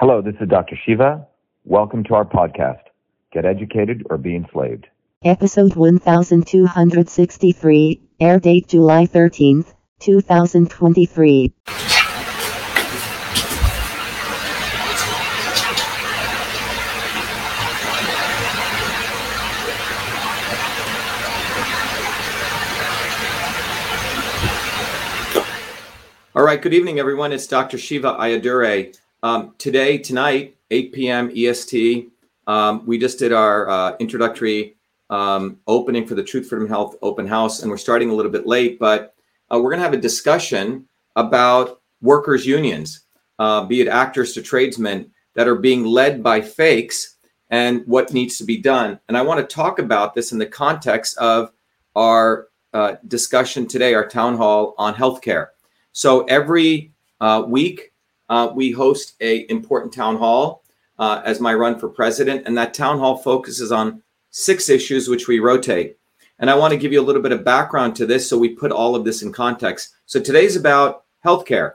Hello, this is Dr. Shiva. Welcome to our podcast, Get Educated or Be Enslaved. Episode 1263, air date July 13th, 2023. All right, good evening, everyone. It's Dr. Shiva Ayyadurai. Um, today, tonight, 8 p.m. EST, um, we just did our uh, introductory um, opening for the Truth, Freedom, Health open house, and we're starting a little bit late, but uh, we're going to have a discussion about workers' unions, uh, be it actors to tradesmen, that are being led by fakes and what needs to be done. And I want to talk about this in the context of our uh, discussion today, our town hall on healthcare. So every uh, week, uh, we host a important town hall uh, as my run for president, and that town hall focuses on six issues which we rotate. And I want to give you a little bit of background to this, so we put all of this in context. So today's about healthcare.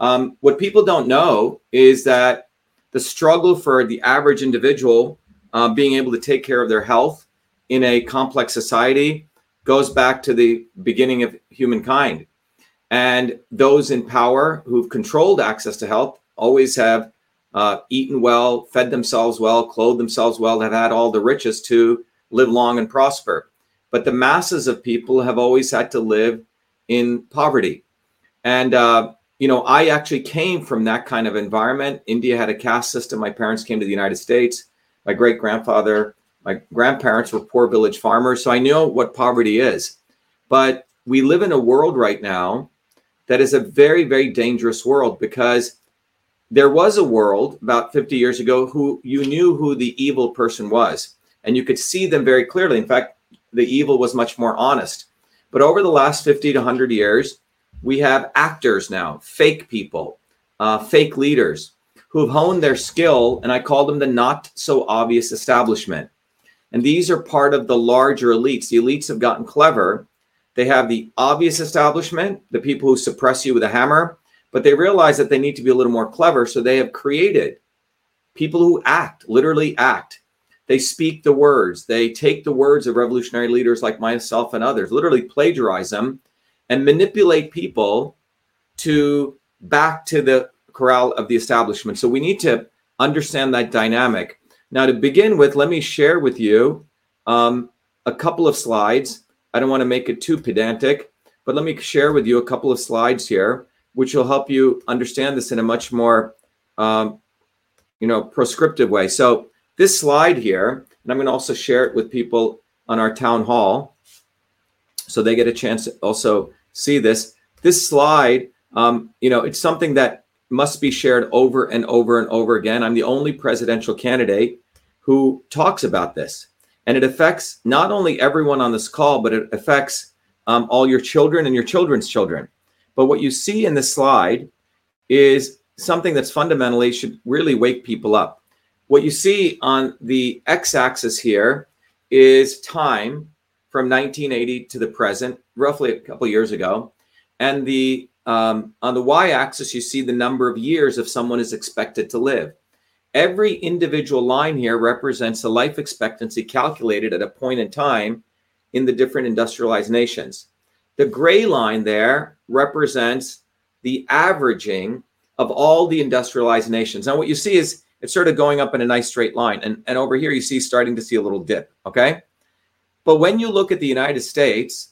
Um, what people don't know is that the struggle for the average individual uh, being able to take care of their health in a complex society goes back to the beginning of humankind. And those in power who've controlled access to health always have uh, eaten well, fed themselves well, clothed themselves well, have had all the riches to live long and prosper. But the masses of people have always had to live in poverty. And, uh, you know, I actually came from that kind of environment. India had a caste system. My parents came to the United States. My great grandfather, my grandparents were poor village farmers. So I know what poverty is. But we live in a world right now that is a very, very dangerous world because there was a world about 50 years ago who you knew who the evil person was and you could see them very clearly. In fact, the evil was much more honest. But over the last 50 to 100 years, we have actors now, fake people, uh, fake leaders who have honed their skill, and I call them the not so obvious establishment. And these are part of the larger elites. The elites have gotten clever they have the obvious establishment, the people who suppress you with a hammer, but they realize that they need to be a little more clever. So they have created people who act, literally act. They speak the words. They take the words of revolutionary leaders like myself and others, literally plagiarize them and manipulate people to back to the corral of the establishment. So we need to understand that dynamic. Now, to begin with, let me share with you um, a couple of slides I don't want to make it too pedantic, but let me share with you a couple of slides here, which will help you understand this in a much more, um, you know, prescriptive way. So this slide here, and I'm going to also share it with people on our town hall, so they get a chance to also see this. This slide, um, you know, it's something that must be shared over and over and over again. I'm the only presidential candidate who talks about this and it affects not only everyone on this call, but it affects um, all your children and your children's children. But what you see in this slide is something that's fundamentally should really wake people up. What you see on the x axis here is time from 1980 to the present, roughly a couple years ago. And the um, on the y axis, you see the number of years if someone is expected to live. Every individual line here represents the life expectancy calculated at a point in time in the different industrialized nations. The gray line there represents the averaging of all the industrialized nations. Now, what you see is it's sort of going up in a nice straight line. And, and over here, you see starting to see a little dip. Okay. But when you look at the United States,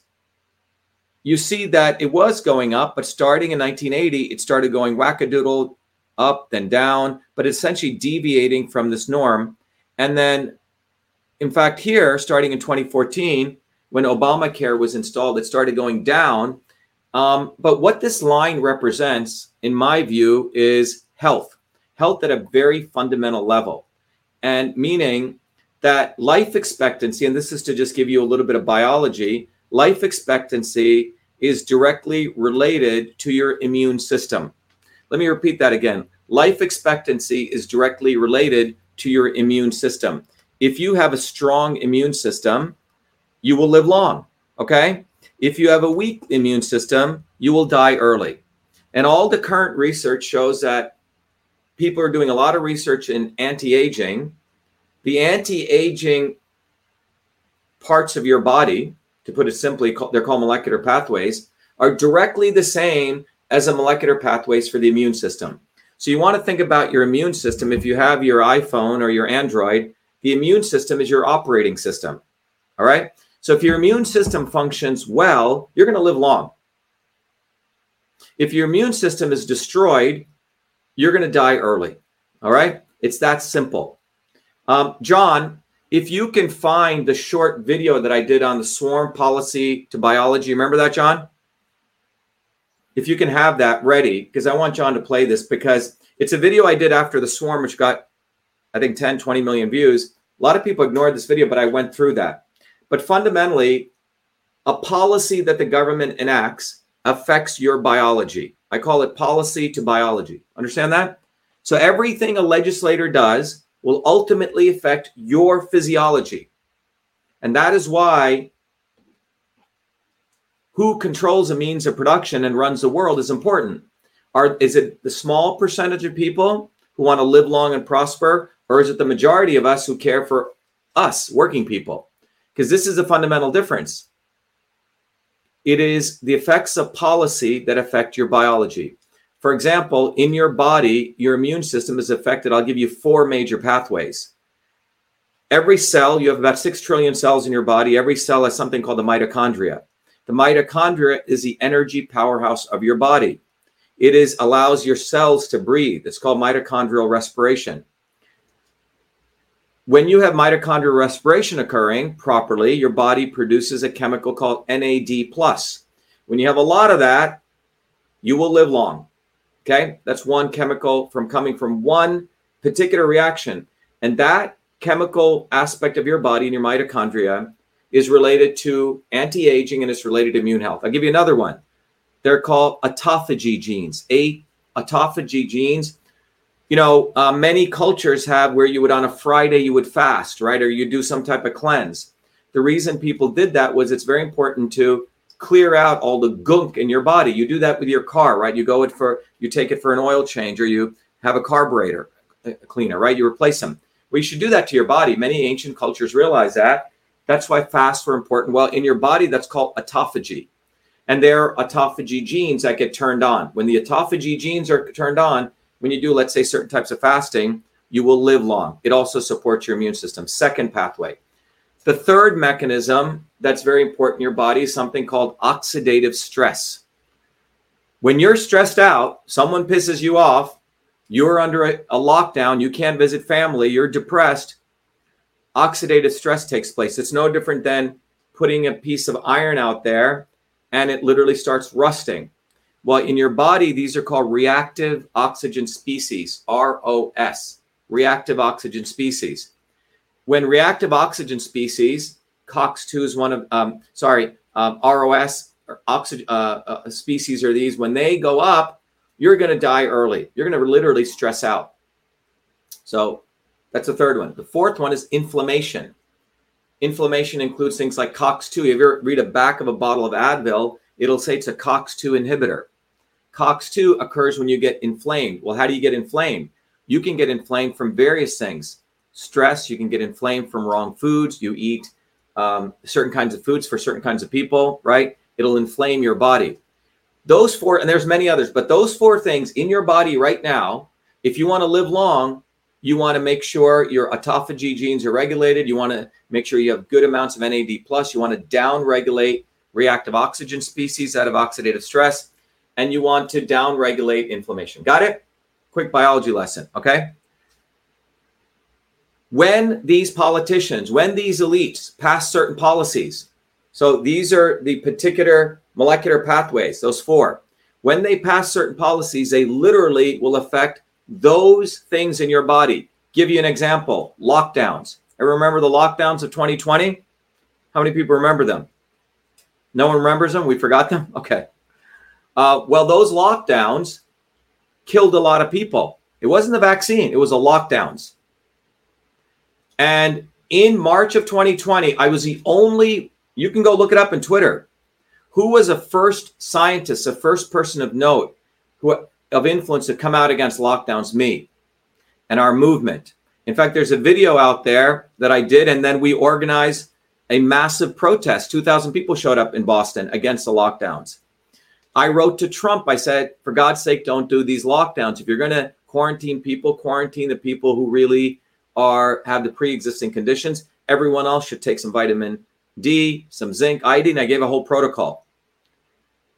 you see that it was going up, but starting in 1980, it started going wackadoodle up, then down, but essentially deviating from this norm. And then, in fact, here, starting in 2014, when Obamacare was installed, it started going down. Um, but what this line represents, in my view, is health, health at a very fundamental level. And meaning that life expectancy, and this is to just give you a little bit of biology, life expectancy is directly related to your immune system. Let me repeat that again. Life expectancy is directly related to your immune system. If you have a strong immune system, you will live long. Okay. If you have a weak immune system, you will die early. And all the current research shows that people are doing a lot of research in anti-aging. The anti-aging parts of your body, to put it simply, they're called molecular pathways, are directly the same as the molecular pathways for the immune system. So you want to think about your immune system. If you have your iPhone or your Android, the immune system is your operating system. All right. So if your immune system functions well, you're going to live long. If your immune system is destroyed, you're going to die early. All right. It's that simple. Um, John, if you can find the short video that I did on the swarm policy to biology, remember that, John? If you can have that ready, because I want John to play this because it's a video I did after the swarm, which got, I think, 10, 20 million views. A lot of people ignored this video, but I went through that. But fundamentally, a policy that the government enacts affects your biology. I call it policy to biology. Understand that? So everything a legislator does will ultimately affect your physiology. And that is why who controls a means of production and runs the world is important. Are, is it the small percentage of people who want to live long and prosper, or is it the majority of us who care for us, working people? Because this is a fundamental difference. It is the effects of policy that affect your biology. For example, in your body, your immune system is affected. I'll give you four major pathways. Every cell, you have about 6 trillion cells in your body. Every cell has something called the mitochondria. The mitochondria is the energy powerhouse of your body. It is allows your cells to breathe. It's called mitochondrial respiration. When you have mitochondrial respiration occurring properly, your body produces a chemical called NAD+. When you have a lot of that, you will live long. Okay, that's one chemical from coming from one particular reaction. And that chemical aspect of your body and your mitochondria is related to anti aging and it's related to immune health. I'll give you another one. They're called autophagy genes. A autophagy genes. You know, uh, many cultures have where you would on a Friday you would fast, right, or you do some type of cleanse. The reason people did that was it's very important to clear out all the gunk in your body. You do that with your car, right? You go it for you take it for an oil change or you have a carburetor cleaner, right? You replace them. You should do that to your body. Many ancient cultures realize that. That's why fasts were important. Well, in your body, that's called autophagy. And there are autophagy genes that get turned on. When the autophagy genes are turned on, when you do, let's say, certain types of fasting, you will live long. It also supports your immune system. Second pathway. The third mechanism that's very important in your body is something called oxidative stress. When you're stressed out, someone pisses you off, you're under a, a, lockdown, you can't visit family, you're depressed, oxidative stress takes place. It's no different than putting a piece of iron out there and it literally starts rusting. Well, in your body, these are called reactive oxygen species, ROS, reactive oxygen species. When reactive oxygen species, COX2 is one of, um, sorry, um, ROS or oxygen uh, uh, species are these. When they go up, you're going to die early. You're going to literally stress out. So that's the third one. The fourth one is inflammation. Inflammation includes things like COX2. If you ever read a back of a bottle of Advil, it'll say it's a COX2 inhibitor. COX2 occurs when you get inflamed. Well, how do you get inflamed? You can get inflamed from various things stress. You can get inflamed from wrong foods. You eat um, certain kinds of foods for certain kinds of people, right? It'll inflame your body. Those four, and there's many others, but those four things in your body right now, if you want to live long, you want to make sure your autophagy genes are regulated. You want to make sure you have good amounts of NAD plus. You want to down regulate reactive oxygen species out of oxidative stress, and you want to down regulate inflammation. Got it? Quick biology lesson. Okay when these politicians, when these elites pass certain policies, so these are the particular molecular pathways, those four, when they pass certain policies, they literally will affect those things in your body. Give you an example lockdowns. I remember the lockdowns of 2020. How many people remember them? No one remembers them? We forgot them? Okay. Uh, well, those lockdowns killed a lot of people. It wasn't the vaccine, it was the lockdowns. And in March of 2020, I was the only, you can go look it up in Twitter. Who was a first scientist, a first person of note who of influence to come out against lockdowns? Me. and our movement. In fact, there's a video out there that I did, and then we organized a massive protest. 2,000 people showed up in Boston against the lockdowns. I wrote to Trump. I said, for God's sake, don't do these lockdowns. If you're going to quarantine people, quarantine the people who really are have the pre-existing conditions. Everyone else should take some vitamin D, some zinc, iodine. I gave a whole protocol.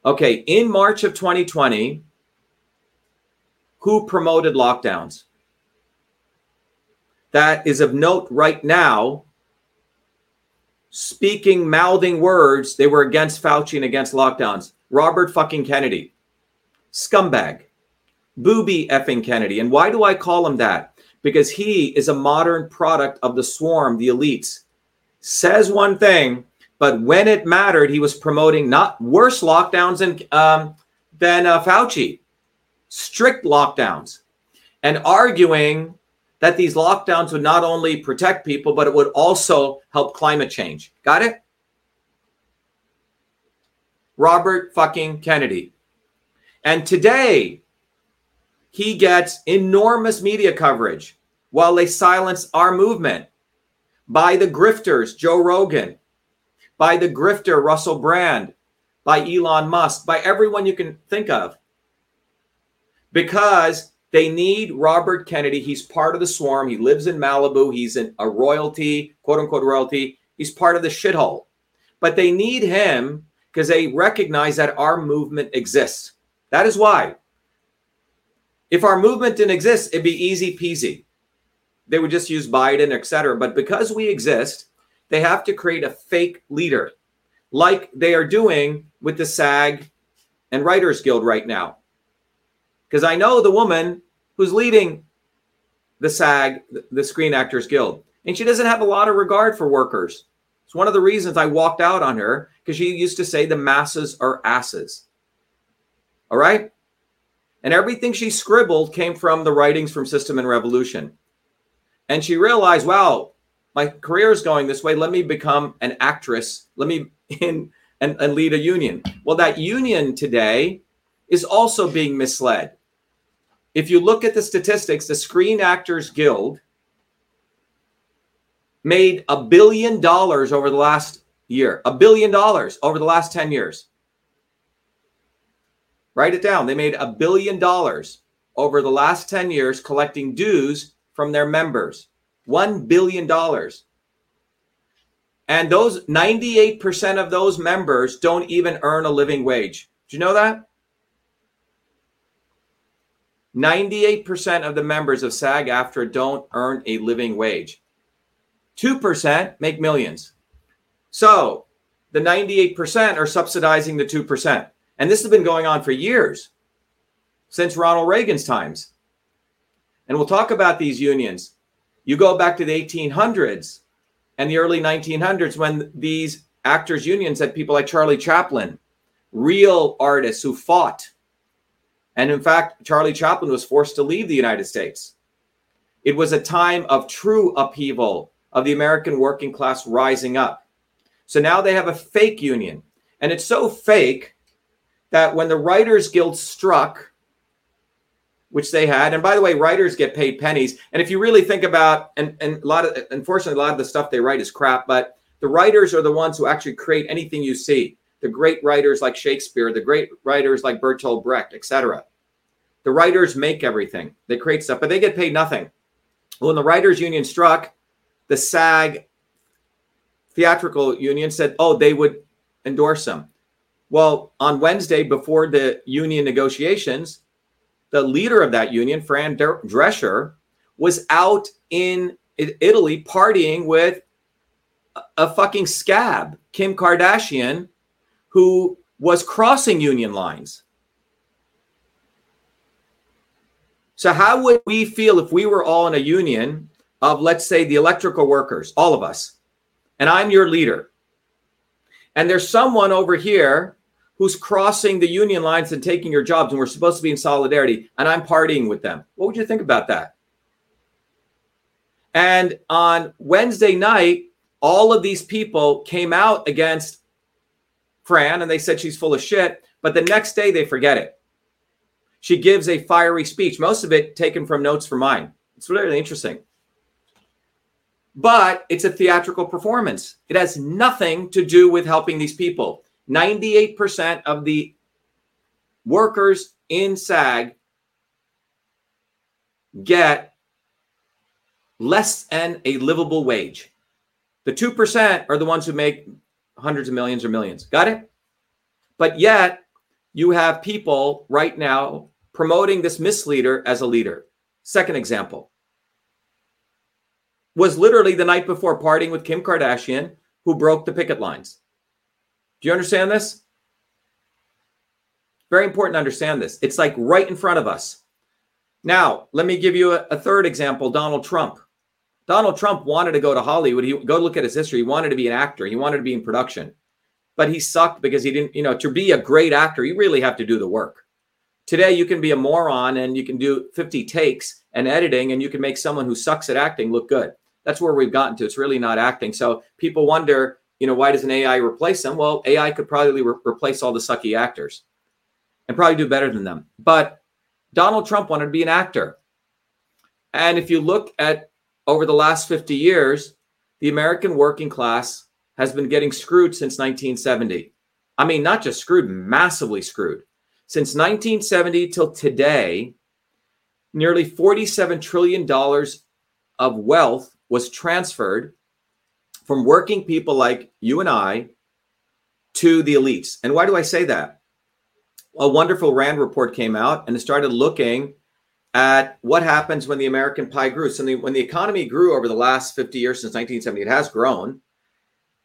Okay, in March of 2020, who promoted lockdowns? That is of note right now. Speaking, mouthing words, they were against Fauci and against lockdowns. Robert fucking Kennedy, scumbag, booby effing Kennedy. And why do I call him that? Because he is a modern product of the swarm, the elites. Says one thing, but when it mattered, he was promoting not worse lockdowns than, um, than uh, Fauci, strict lockdowns, and arguing that these lockdowns would not only protect people, but it would also help climate change. Got it? Robert fucking Kennedy. And today, he gets enormous media coverage while they silence our movement by the grifters, Joe Rogan, by the grifter, Russell Brand, by Elon Musk, by everyone you can think of. Because they need Robert Kennedy. He's part of the swarm. He lives in Malibu. He's in a royalty, quote unquote royalty. He's part of the shithole. But they need him because they recognize that our movement exists. That is why. If our movement didn't exist, it'd be easy peasy. They would just use Biden, etc. But because we exist, they have to create a fake leader, like they are doing with the SAG and Writers Guild right now. Because I know the woman who's leading the SAG, the Screen Actors Guild, and she doesn't have a lot of regard for workers. It's one of the reasons I walked out on her because she used to say the masses are asses. All right? And everything she scribbled came from the writings from System and Revolution. And she realized, wow, my career is going this way. Let me become an actress. Let me in and, and lead a union. Well, that union today is also being misled. If you look at the statistics, the Screen Actors Guild made a billion dollars over the last year, a billion dollars over the last 10 years. Write it down. They made a billion dollars over the last 10 years collecting dues from their members. $1 billion. And those 98% of those members don't even earn a living wage. Do you know that? 98% of the members of SAG AFTRA don't earn a living wage. 2% make millions. So the 98% are subsidizing the 2%. And this has been going on for years, since Ronald Reagan's times. And we'll talk about these unions. You go back to the 1800s and the early 1900s when these actors' unions had people like Charlie Chaplin, real artists who fought. And in fact, Charlie Chaplin was forced to leave the United States. It was a time of true upheaval of the American working class rising up. So now they have a fake union. And it's so fake that when the Writers Guild struck, which they had, and by the way, writers get paid pennies. And if you really think about, and, and a lot of, unfortunately, a lot of the stuff they write is crap, but the writers are the ones who actually create anything you see. The great writers like Shakespeare, the great writers like Bertolt Brecht, etc. The writers make everything. They create stuff, but they get paid nothing. When the writers union struck, the SAG theatrical union said, oh, they would endorse them." Well, on Wednesday, before the union negotiations, the leader of that union, Fran Drescher, was out in Italy partying with a fucking scab, Kim Kardashian, who was crossing union lines. So, how would we feel if we were all in a union of, let's say, the electrical workers, all of us, and I'm your leader. And there's someone over here who's crossing the union lines and taking your jobs, and we're supposed to be in solidarity, and I'm partying with them. What would you think about that? And on Wednesday night, all of these people came out against Fran and they said she's full of shit, but the next day they forget it. She gives a fiery speech, most of it taken from notes from mine It's really interesting. But it's a theatrical performance. It has nothing to do with helping these people. 98% of the workers in SAG get less than a livable wage. The 2% are the ones who make hundreds of millions or millions. Got it? But yet, you have people right now promoting this misleader as a leader. Second example was literally the night before partying with Kim Kardashian, who broke the picket lines. Do you understand this? Very important to understand this. It's like right in front of us. Now, let me give you a, a third example Donald Trump. Donald Trump wanted to go to Hollywood. He go look at his history. He wanted to be an actor. He wanted to be in production, but he sucked because he didn't. You know, to be a great actor, you really have to do the work. Today, you can be a moron and you can do 50 takes and editing, and you can make someone who sucks at acting look good. That's where we've gotten to. It's really not acting. So people wonder, you know, why doesn't AI replace them? Well, AI could probably re- replace all the sucky actors and probably do better than them. But Donald Trump wanted to be an actor. And if you look at over the last 50 years, the American working class has been getting screwed since 1970. I mean, not just screwed, massively screwed. Since 1970 till today, nearly $47 trillion of wealth was transferred from working people like you and I to the elites. And why do I say that? A wonderful RAND report came out and it started looking at what happens when the American pie grew. So when the economy grew over the last 50 years since 1970, it has grown.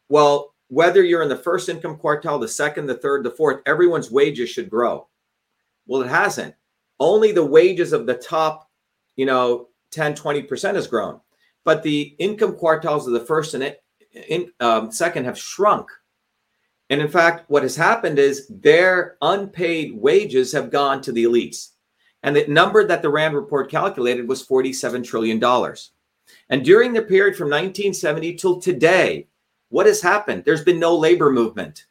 Well, whether you're in the first income quartile, the second, the third, the fourth, everyone's wages should grow. Well, it hasn't. Only the wages of the top, you know, 10, 20% has grown. But the income quartiles of the first and in, um, second have shrunk. And in fact, what has happened is their unpaid wages have gone to the elites. And the number that the RAND report calculated was $47 trillion. And during the period from 1970 till today, what has happened? There's been no labor movement.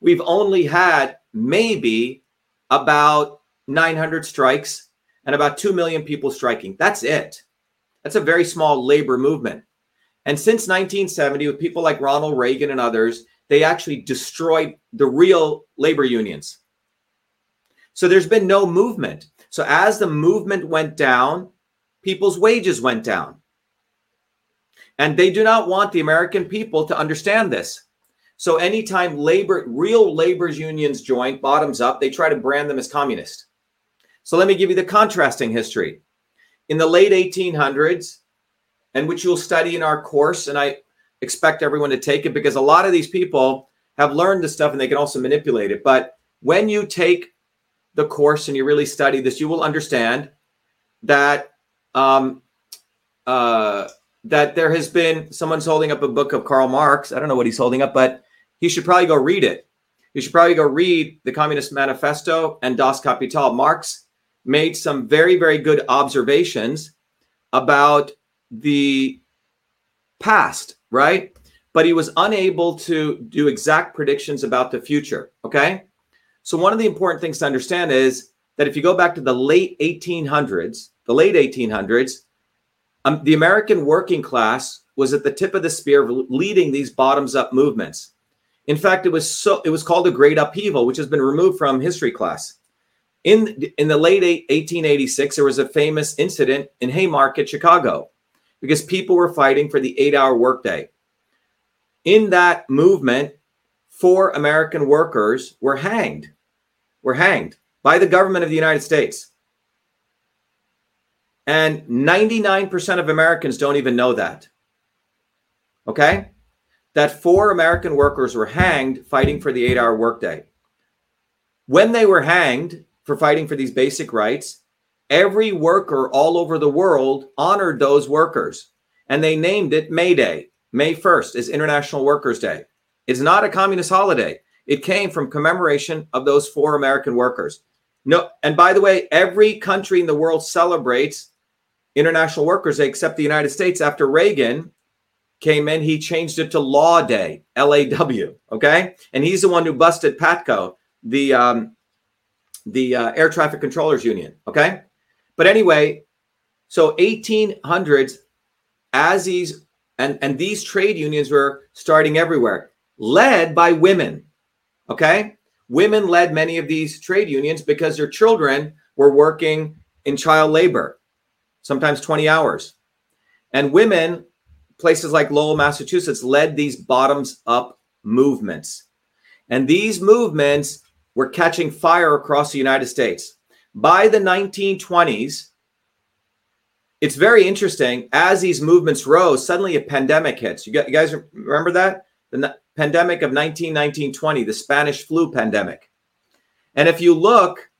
We've only had maybe about 900 strikes and about 2 million people striking. That's it. That's a very small labor movement. And since 1970, with people like Ronald Reagan and others, they actually destroyed the real labor unions. So there's been no movement. So as the movement went down, people's wages went down. And they do not want the American people to understand this. So anytime labor, real labor's unions join, bottoms up, they try to brand them as communist. So let me give you the contrasting history. In the late 1800s, and which you'll study in our course, and I expect everyone to take it because a lot of these people have learned this stuff and they can also manipulate it. But when you take the course and you really study this, you will understand that um, uh, that there has been someone's holding up a book of Karl Marx. I don't know what he's holding up, but he should probably go read it. You should probably go read the Communist Manifesto and Das Kapital. Marx made some very, very good observations about the past, right? But he was unable to do exact predictions about the future. Okay. So, one of the important things to understand is that if you go back to the late 1800s, the late 1800s, um, the American working class was at the tip of the spear of leading these bottoms up movements. In fact, it was so it was called a great upheaval, which has been removed from history class. In in the late 1886, there was a famous incident in Haymarket, Chicago, because people were fighting for the eight-hour workday. In that movement, four American workers were hanged were hanged by the government of the United States. And 99% of Americans don't even know that. Okay? That four American workers were hanged fighting for the eight hour workday. When they were hanged for fighting for these basic rights, every worker all over the world honored those workers and they named it May Day. May 1st is International Workers' Day. It's not a communist holiday. It came from commemoration of those four American workers. No, and by the way, every country in the world celebrates International Workers Day except the United States. After Reagan came in, he changed it to Law Day, L A W. Okay, and he's the one who busted Patco, the um, the uh, air traffic controllers union. Okay, but anyway, So 1800s, as these and, and these trade unions were starting everywhere, led by women. Okay. Women led many of these trade unions because their children were working in child labor, sometimes 20 hours. And women, places like Lowell, Massachusetts, led these bottoms up movements. And these movements were catching fire across the United States. By the 1920s, it's very interesting. As these movements rose, suddenly a pandemic hits. You, guys remember that? The pandemic of 1919-20, the Spanish flu pandemic. And if you look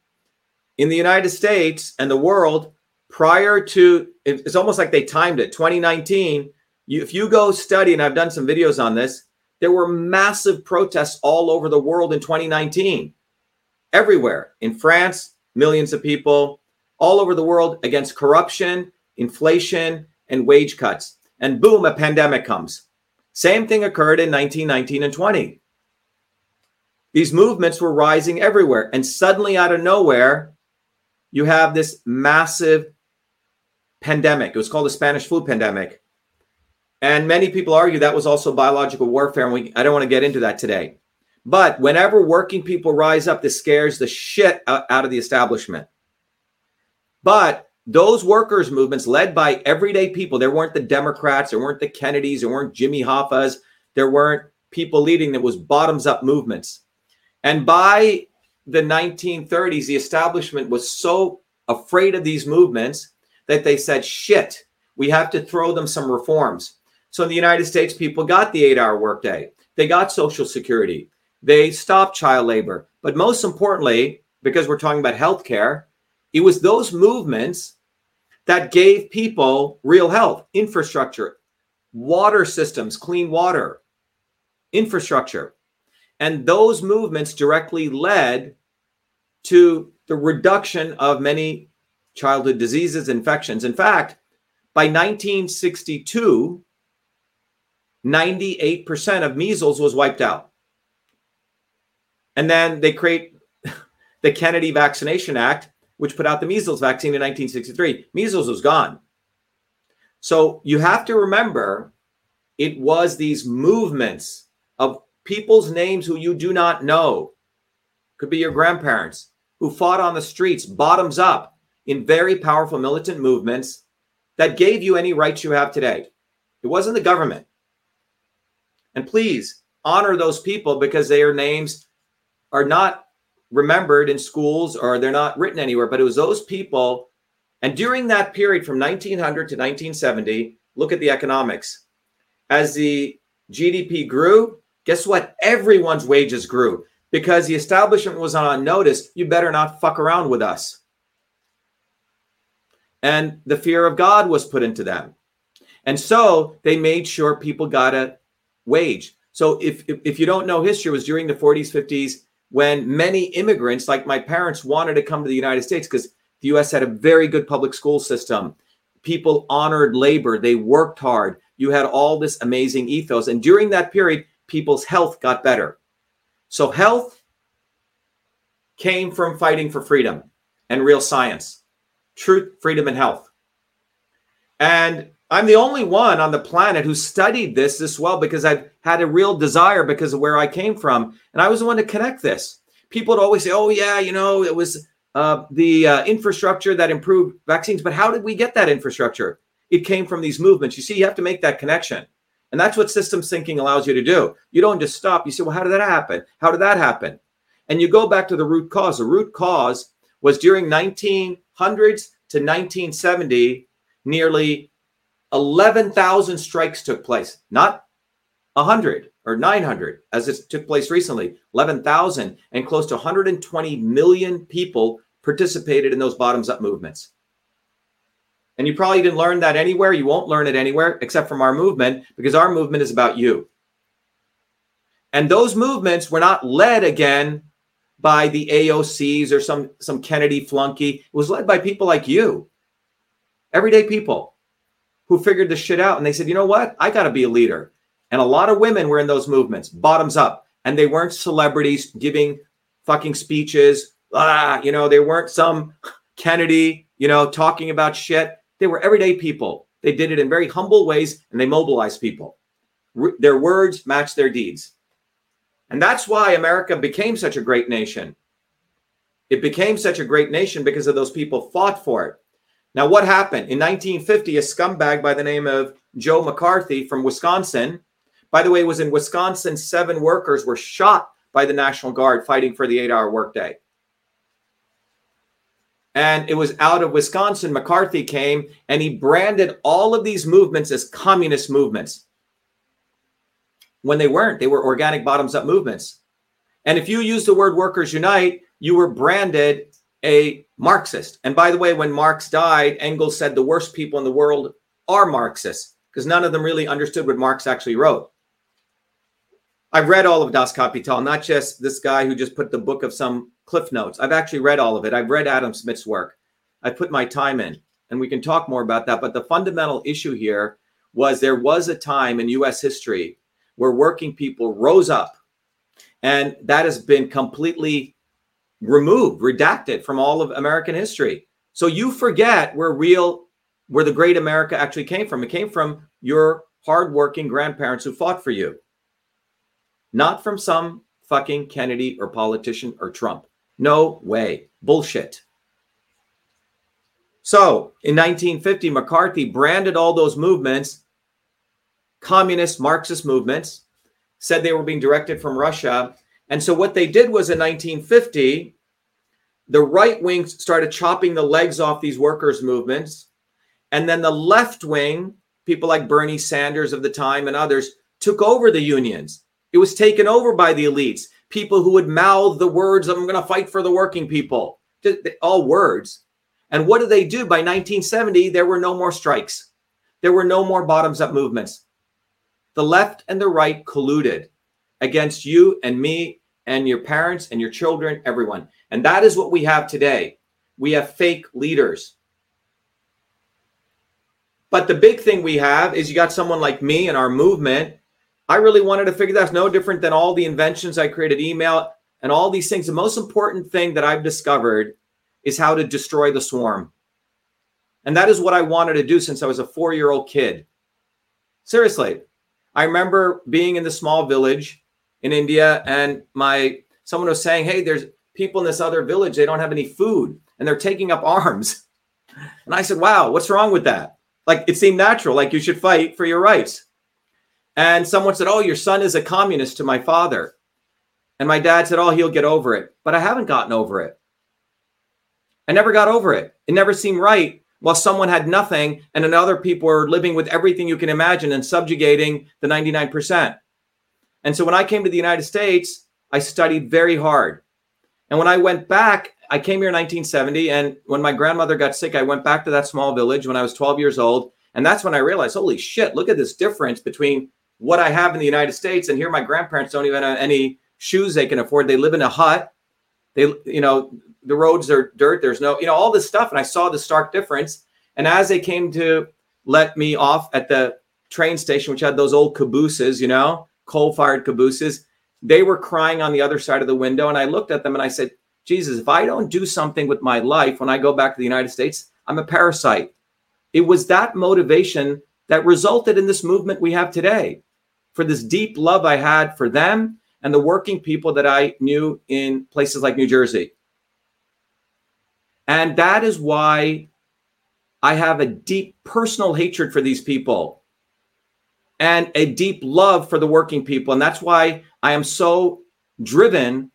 in the United States and the world prior to, it's almost like they timed it. 2019, you, if you go study, and I've done some videos on this, there were massive protests all over the world in 2019, everywhere. In France, millions of people, all over the world against corruption, inflation, and wage cuts. And boom, a pandemic comes. Same thing occurred in 1919 and 20. These movements were rising everywhere. And suddenly, out of nowhere, you have this massive pandemic. It was called the Spanish flu pandemic. And many people argue that was also biological warfare. And we, I don't want to get into that today. But whenever working people rise up, this scares the shit out, out of the establishment. But those workers' movements led by everyday people, there weren't the Democrats, there weren't the Kennedys, there weren't Jimmy Hoffas, there weren't people leading that was bottoms up movements. And by the 1930s, the establishment was so afraid of these movements that they said, shit, we have to throw them some reforms. So in the United States, people got the eight hour workday, they got Social Security, they stopped child labor. But most importantly, because we're talking about healthcare, it was those movements that gave people real health, infrastructure, water systems, clean water, infrastructure. And those movements directly led to the reduction of many childhood diseases, infections. In fact, by 1962, 98% of measles was wiped out. And then they create the Kennedy Vaccination Act, which put out the measles vaccine in 1963. Measles was gone. So you have to remember it was these movements of people's names who you do not know, could be your grandparents, who fought on the streets, bottoms up, in very powerful militant movements that gave you any rights you have today. It wasn't the government. And please honor those people because their names are not remembered in schools or they're not written anywhere, but it was those people. And during that period from 1900 to 1970, look at the economics. As the GDP grew, guess what? Everyone's wages grew because the establishment was on notice. You better not fuck around with us. And the fear of God was put into them. And so they made sure people got a wage. So if, if, if you don't know history, was during the 40s, 50s, when many immigrants, like my parents, wanted to come to the United States because the US had a very good public school system. People honored labor, they worked hard. You had all this amazing ethos. And during that period, people's health got better. So, health came from fighting for freedom and real science truth, freedom, and health. And I'm the only one on the planet who studied this this well because I've had a real desire because of where I came from. And I was the one to connect this. People would always say, oh, yeah, you know, it was uh, the uh, infrastructure that improved vaccines. But how did we get that infrastructure? It came from these movements. You see, you have to make that connection. And that's what systems thinking allows you to do. You don't just stop. You say, well, how did that happen? How did that happen? And you go back to the root cause. The root cause was during 1900s to 1970, nearly 11,000 strikes took place, not 100 or 900 as it took place recently. 11,000 and close to 120 million people participated in those bottoms up movements. And you probably didn't learn that anywhere. You won't learn it anywhere except from our movement because our movement is about you. And those movements were not led again by the AOCs or some some Kennedy flunky. It was led by people like you, everyday people who figured this shit out. And they said, you know what? I got to be a leader. And a lot of women were in those movements, bottoms up. And they weren't celebrities giving fucking speeches. Ah, you know, they weren't some Kennedy, you know, talking about shit. They were everyday people. They did it in very humble ways and they mobilized people. R- their words matched their deeds. And that's why America became such a great nation. It became such a great nation because of those people fought for it. Now, what happened? In 1950, a scumbag by the name of Joe McCarthy from Wisconsin, by the way, was in Wisconsin, seven workers were shot by the National Guard fighting for the eight hour workday. And it was out of Wisconsin, McCarthy came and he branded all of these movements as communist movements when they weren't. They were organic bottoms up movements. And if you use the word workers unite, you were branded a Marxist. And by the way, when Marx died, Engels said the worst people in the world are Marxists because none of them really understood what Marx actually wrote. I've read all of Das Kapital, not just this guy who just put the book of some cliff notes. I've actually read all of it. I've read Adam Smith's work. I put my time in, and we can talk more about that. But the fundamental issue here was there was a time in US history where working people rose up, and that has been completely removed, redacted from all of American history. So you forget where real, where the great America actually came from. It came from your hardworking grandparents who fought for you not from some fucking Kennedy or politician or Trump. No way. Bullshit. So in 1950, McCarthy branded all those movements communist Marxist movements, said they were being directed from Russia. And so what they did was in 1950, the right wing started chopping the legs off these workers' movements. And then the left wing, people like Bernie Sanders of the time and others, took over the unions it was taken over by the elites, people who would mouth the words, I'm going to fight for the working people, all words. And what did they do? By 1970, there were no more strikes, there were no more bottoms up movements. The left and the right colluded against you and me and your parents and your children, everyone. And that is what we have today. We have fake leaders. But the big thing we have is you got someone like me and our movement I really wanted to figure that's no different than all the inventions I created, email and all these things. The most important thing that I've discovered is how to destroy the swarm. And that is what I wanted to do since I was a four year old kid. Seriously, I remember being in the small village in India and my someone was saying, Hey, there's people in this other village, they don't have any food and they're taking up arms. And I said, Wow, what's wrong with that? Like it seemed natural, like you should fight for your rights. And someone said, Oh, your son is a communist to my father. And my dad said, Oh, he'll get over it. But I haven't gotten over it. I never got over it. It never seemed right while someone had nothing and another people were living with everything you can imagine and subjugating the 99%. And so when I came to the United States, I studied very hard. And when I went back, I came here in 1970. And when my grandmother got sick, I went back to that small village when I was 12 years old. And that's when I realized, holy shit, look at this difference between what I have in the United States. And here, my grandparents don't even have any shoes they can afford. They live in a hut. They, you know, the roads are dirt. There's no, you know, all this stuff. And I saw the stark difference. And as they came to let me off at the train station, which had those old cabooses, you know, coal fired cabooses, they were crying on the other side of the window. And I looked at them and I said, Jesus, if I don't do something with my life when I go back to the United States, I'm a parasite. It was that motivation that resulted in this movement we have today for this deep love I had for them and the working people that I knew in places like New Jersey. And that is why I have a deep personal hatred for these people and a deep love for the working people. And that's why I am so driven.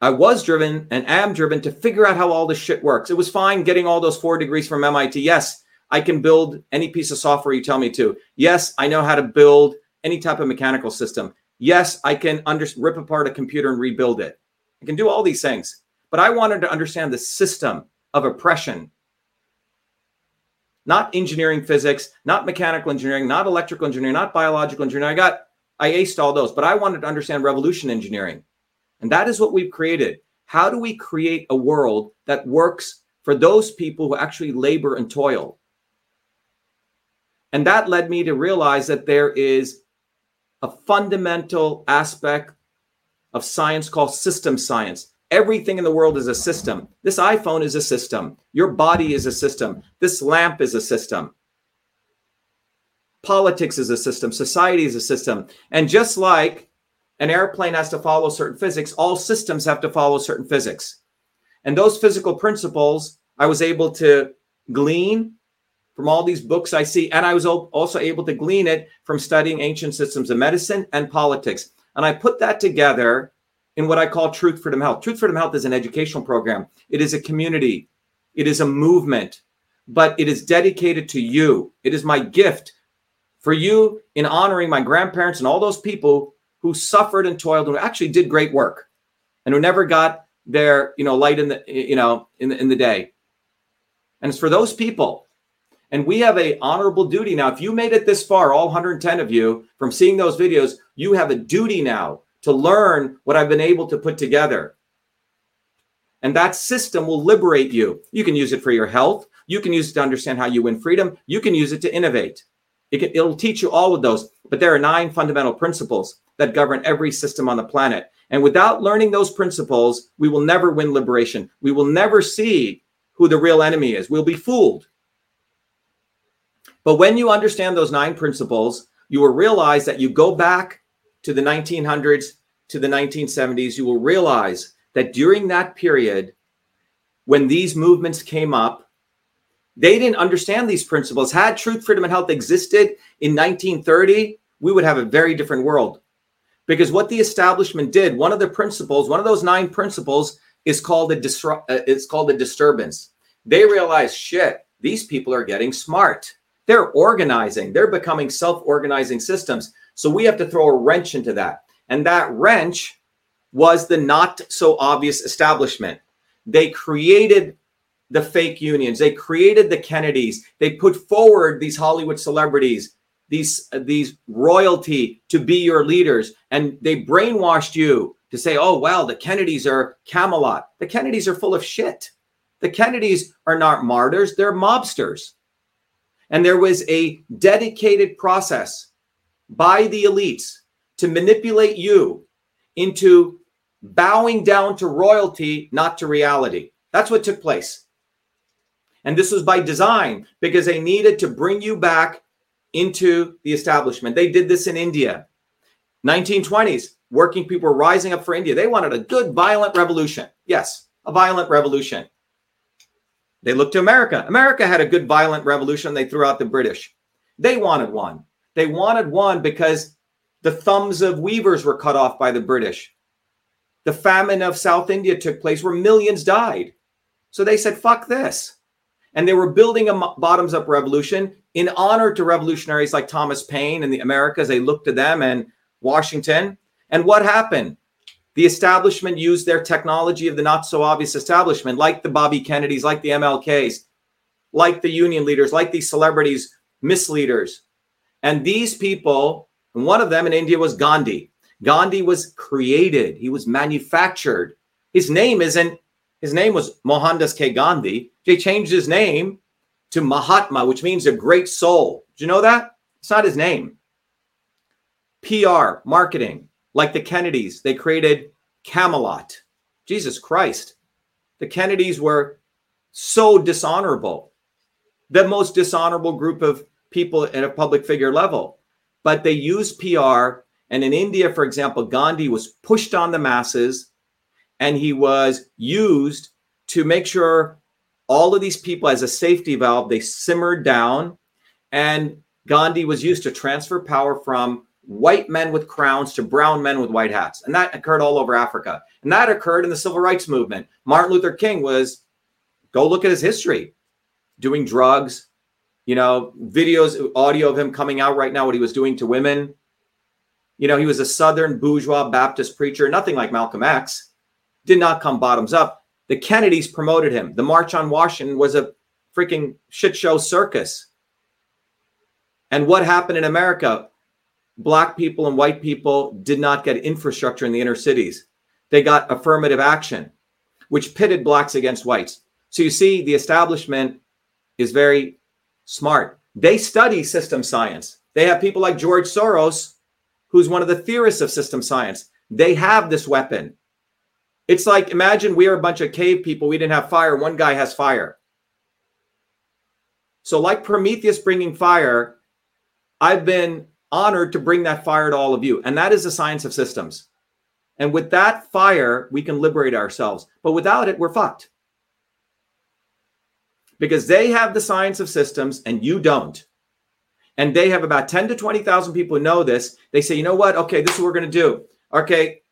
I was driven and am driven to figure out how all this shit works. It was fine getting all those four degrees from MIT. Yes, I can build any piece of software you tell me to. Yes, I know how to build any type of mechanical system. Yes, I can under, rip apart a computer and rebuild it. I can do all these things. But I wanted to understand the system of oppression. Not engineering physics, not mechanical engineering, not electrical engineering, not biological engineering. I got I aced all those, but I wanted to understand revolution engineering. And that is what we've created. How do we create a world that works for those people who actually labor and toil? And that led me to realize that there is a fundamental aspect of science called system science. Everything in the world is a system. This iPhone is a system. Your body is a system. This lamp is a system. Politics is a system. Society is a system. And just like an airplane has to follow certain physics, all systems have to follow certain physics. And those physical principles, I was able to glean from all these books I see. And I was also able to glean it from studying ancient systems of medicine and politics. And I put that together in what I call Truth Freedom Health. Truth Freedom Health is an educational program, it is a community, it is a movement, but it is dedicated to you. It is my gift for you in honoring my grandparents and all those people who suffered and toiled and actually did great work and who never got their you know light in the you know in the, in the day. And it's for those people. And we have a honorable duty. Now if you made it this far all 110 of you from seeing those videos you have a duty now to learn what I've been able to put together. And that system will liberate you. You can use it for your health. You can use it to understand how you win freedom. You can use it to innovate. It can, it'll teach you all of those. But there are nine fundamental principles that govern every system on the planet. And without learning those principles, we will never win liberation. We will never see who the real enemy is. We'll be fooled. But when you understand those nine principles, you will realize that you go back to the 1900s to the 1970s, you will realize that during that period, when these movements came up, they didn't understand these principles. Had truth, freedom, and health existed in 1930, we would have a very different world. Because what the establishment did, one of the principles, one of those nine principles, is called a disrupt. Uh, it's called a disturbance. They realize, shit, these people are getting smart. They're organizing. They're becoming self-organizing systems. So we have to throw a wrench into that. And that wrench was the not so obvious establishment. They created the fake unions. They created the Kennedys. They put forward these Hollywood celebrities, these these royalty to be your leaders, and they brainwashed you to say, "Oh, well, the Kennedys are Camelot." The Kennedys are full of shit. The Kennedys are not martyrs; they're mobsters. And there was a dedicated process by the elites to manipulate you into bowing down to royalty, not to reality. That's what took place. And this was by design because they needed to bring you back into the establishment. They did this in India. 1920s, working people were rising up for India. They wanted a good violent revolution. Yes, a violent revolution. They looked to America. America had a good violent revolution. They threw out the British. They wanted one. They wanted one because the thumbs of weavers were cut off by the British. The famine of South India took place where millions died. So they said, fuck this. And they were building a bottoms up revolution in honor to revolutionaries like Thomas Paine and the Americas. They looked to them and Washington. And what happened? The establishment used their technology of the not so obvious establishment, like the Bobby Kennedys, like the MLKs, like the union leaders, like these celebrities, misleaders, and these people, and one of them in India was Gandhi. Gandhi was created, he was manufactured. His name isn't, his name was Mohandas K. Gandhi. They changed his name to Mahatma, which means a great soul. Do you know that? It's not his name. PR, marketing, like the Kennedys, they created Camelot. Jesus Christ. The Kennedys were so dishonorable. The most dishonorable group of people at a public figure level. But they use PR. And in India, for example, Gandhi was pushed on the masses and he was used to make sure all of these people, as a safety valve, they simmered down. And Gandhi was used to transfer power from white men with crowns to brown men with white hats. And that occurred all over Africa. And that occurred in the civil rights movement. Martin Luther King was, go look at his history, doing drugs, you know, videos, audio of him coming out right now, what he was doing to women. You know, he was a Southern bourgeois Baptist preacher, nothing like Malcolm X, did not come bottoms up. The Kennedys promoted him. The March on Washington was a freaking shit show circus. And what happened in America? Black people and white people did not get infrastructure in the inner cities. They got affirmative action, which pitted blacks against whites. So you see, the establishment is very smart. They study system science. They have people like George Soros, who's one of the theorists of system science. They have this weapon. It's like imagine we are a bunch of cave people. We didn't have fire. One guy has fire. So, like Prometheus bringing fire, I've been honored to bring that fire to all of you. And that is the science of systems. And with that fire, we can liberate ourselves. But without it, we're fucked. Because they have the science of systems and you don't. And they have about 10 to 20,000 people who know this. They say, you know what? Okay, this is what we're going to do. Okay.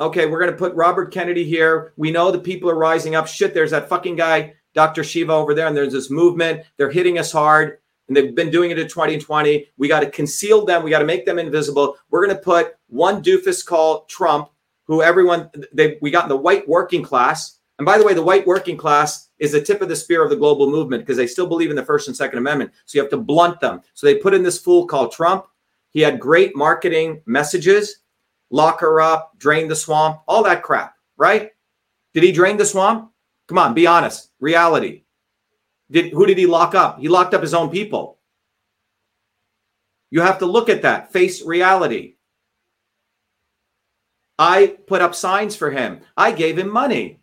Okay, we're going to put Robert Kennedy here. We know the people are rising up. Shit, there's that fucking guy, Dr. Shiva over there, and there's this movement. They're hitting us hard and they've been doing it in 2020. We got to conceal them. We got to make them invisible. We're going to put one doofus called Trump, who everyone they we got in the white working class. And by the way, the white working class is the tip of the spear of the global movement because they still believe in the First and Second Amendment. So you have to blunt them. So they put in this fool called Trump. He had great marketing messages lock her up, drain the swamp, all that crap, right? Did he drain the swamp? Come on, be honest. Reality. Did who did he lock up? He locked up his own people. You have to look at that, face reality. I put up signs for him. I gave him money.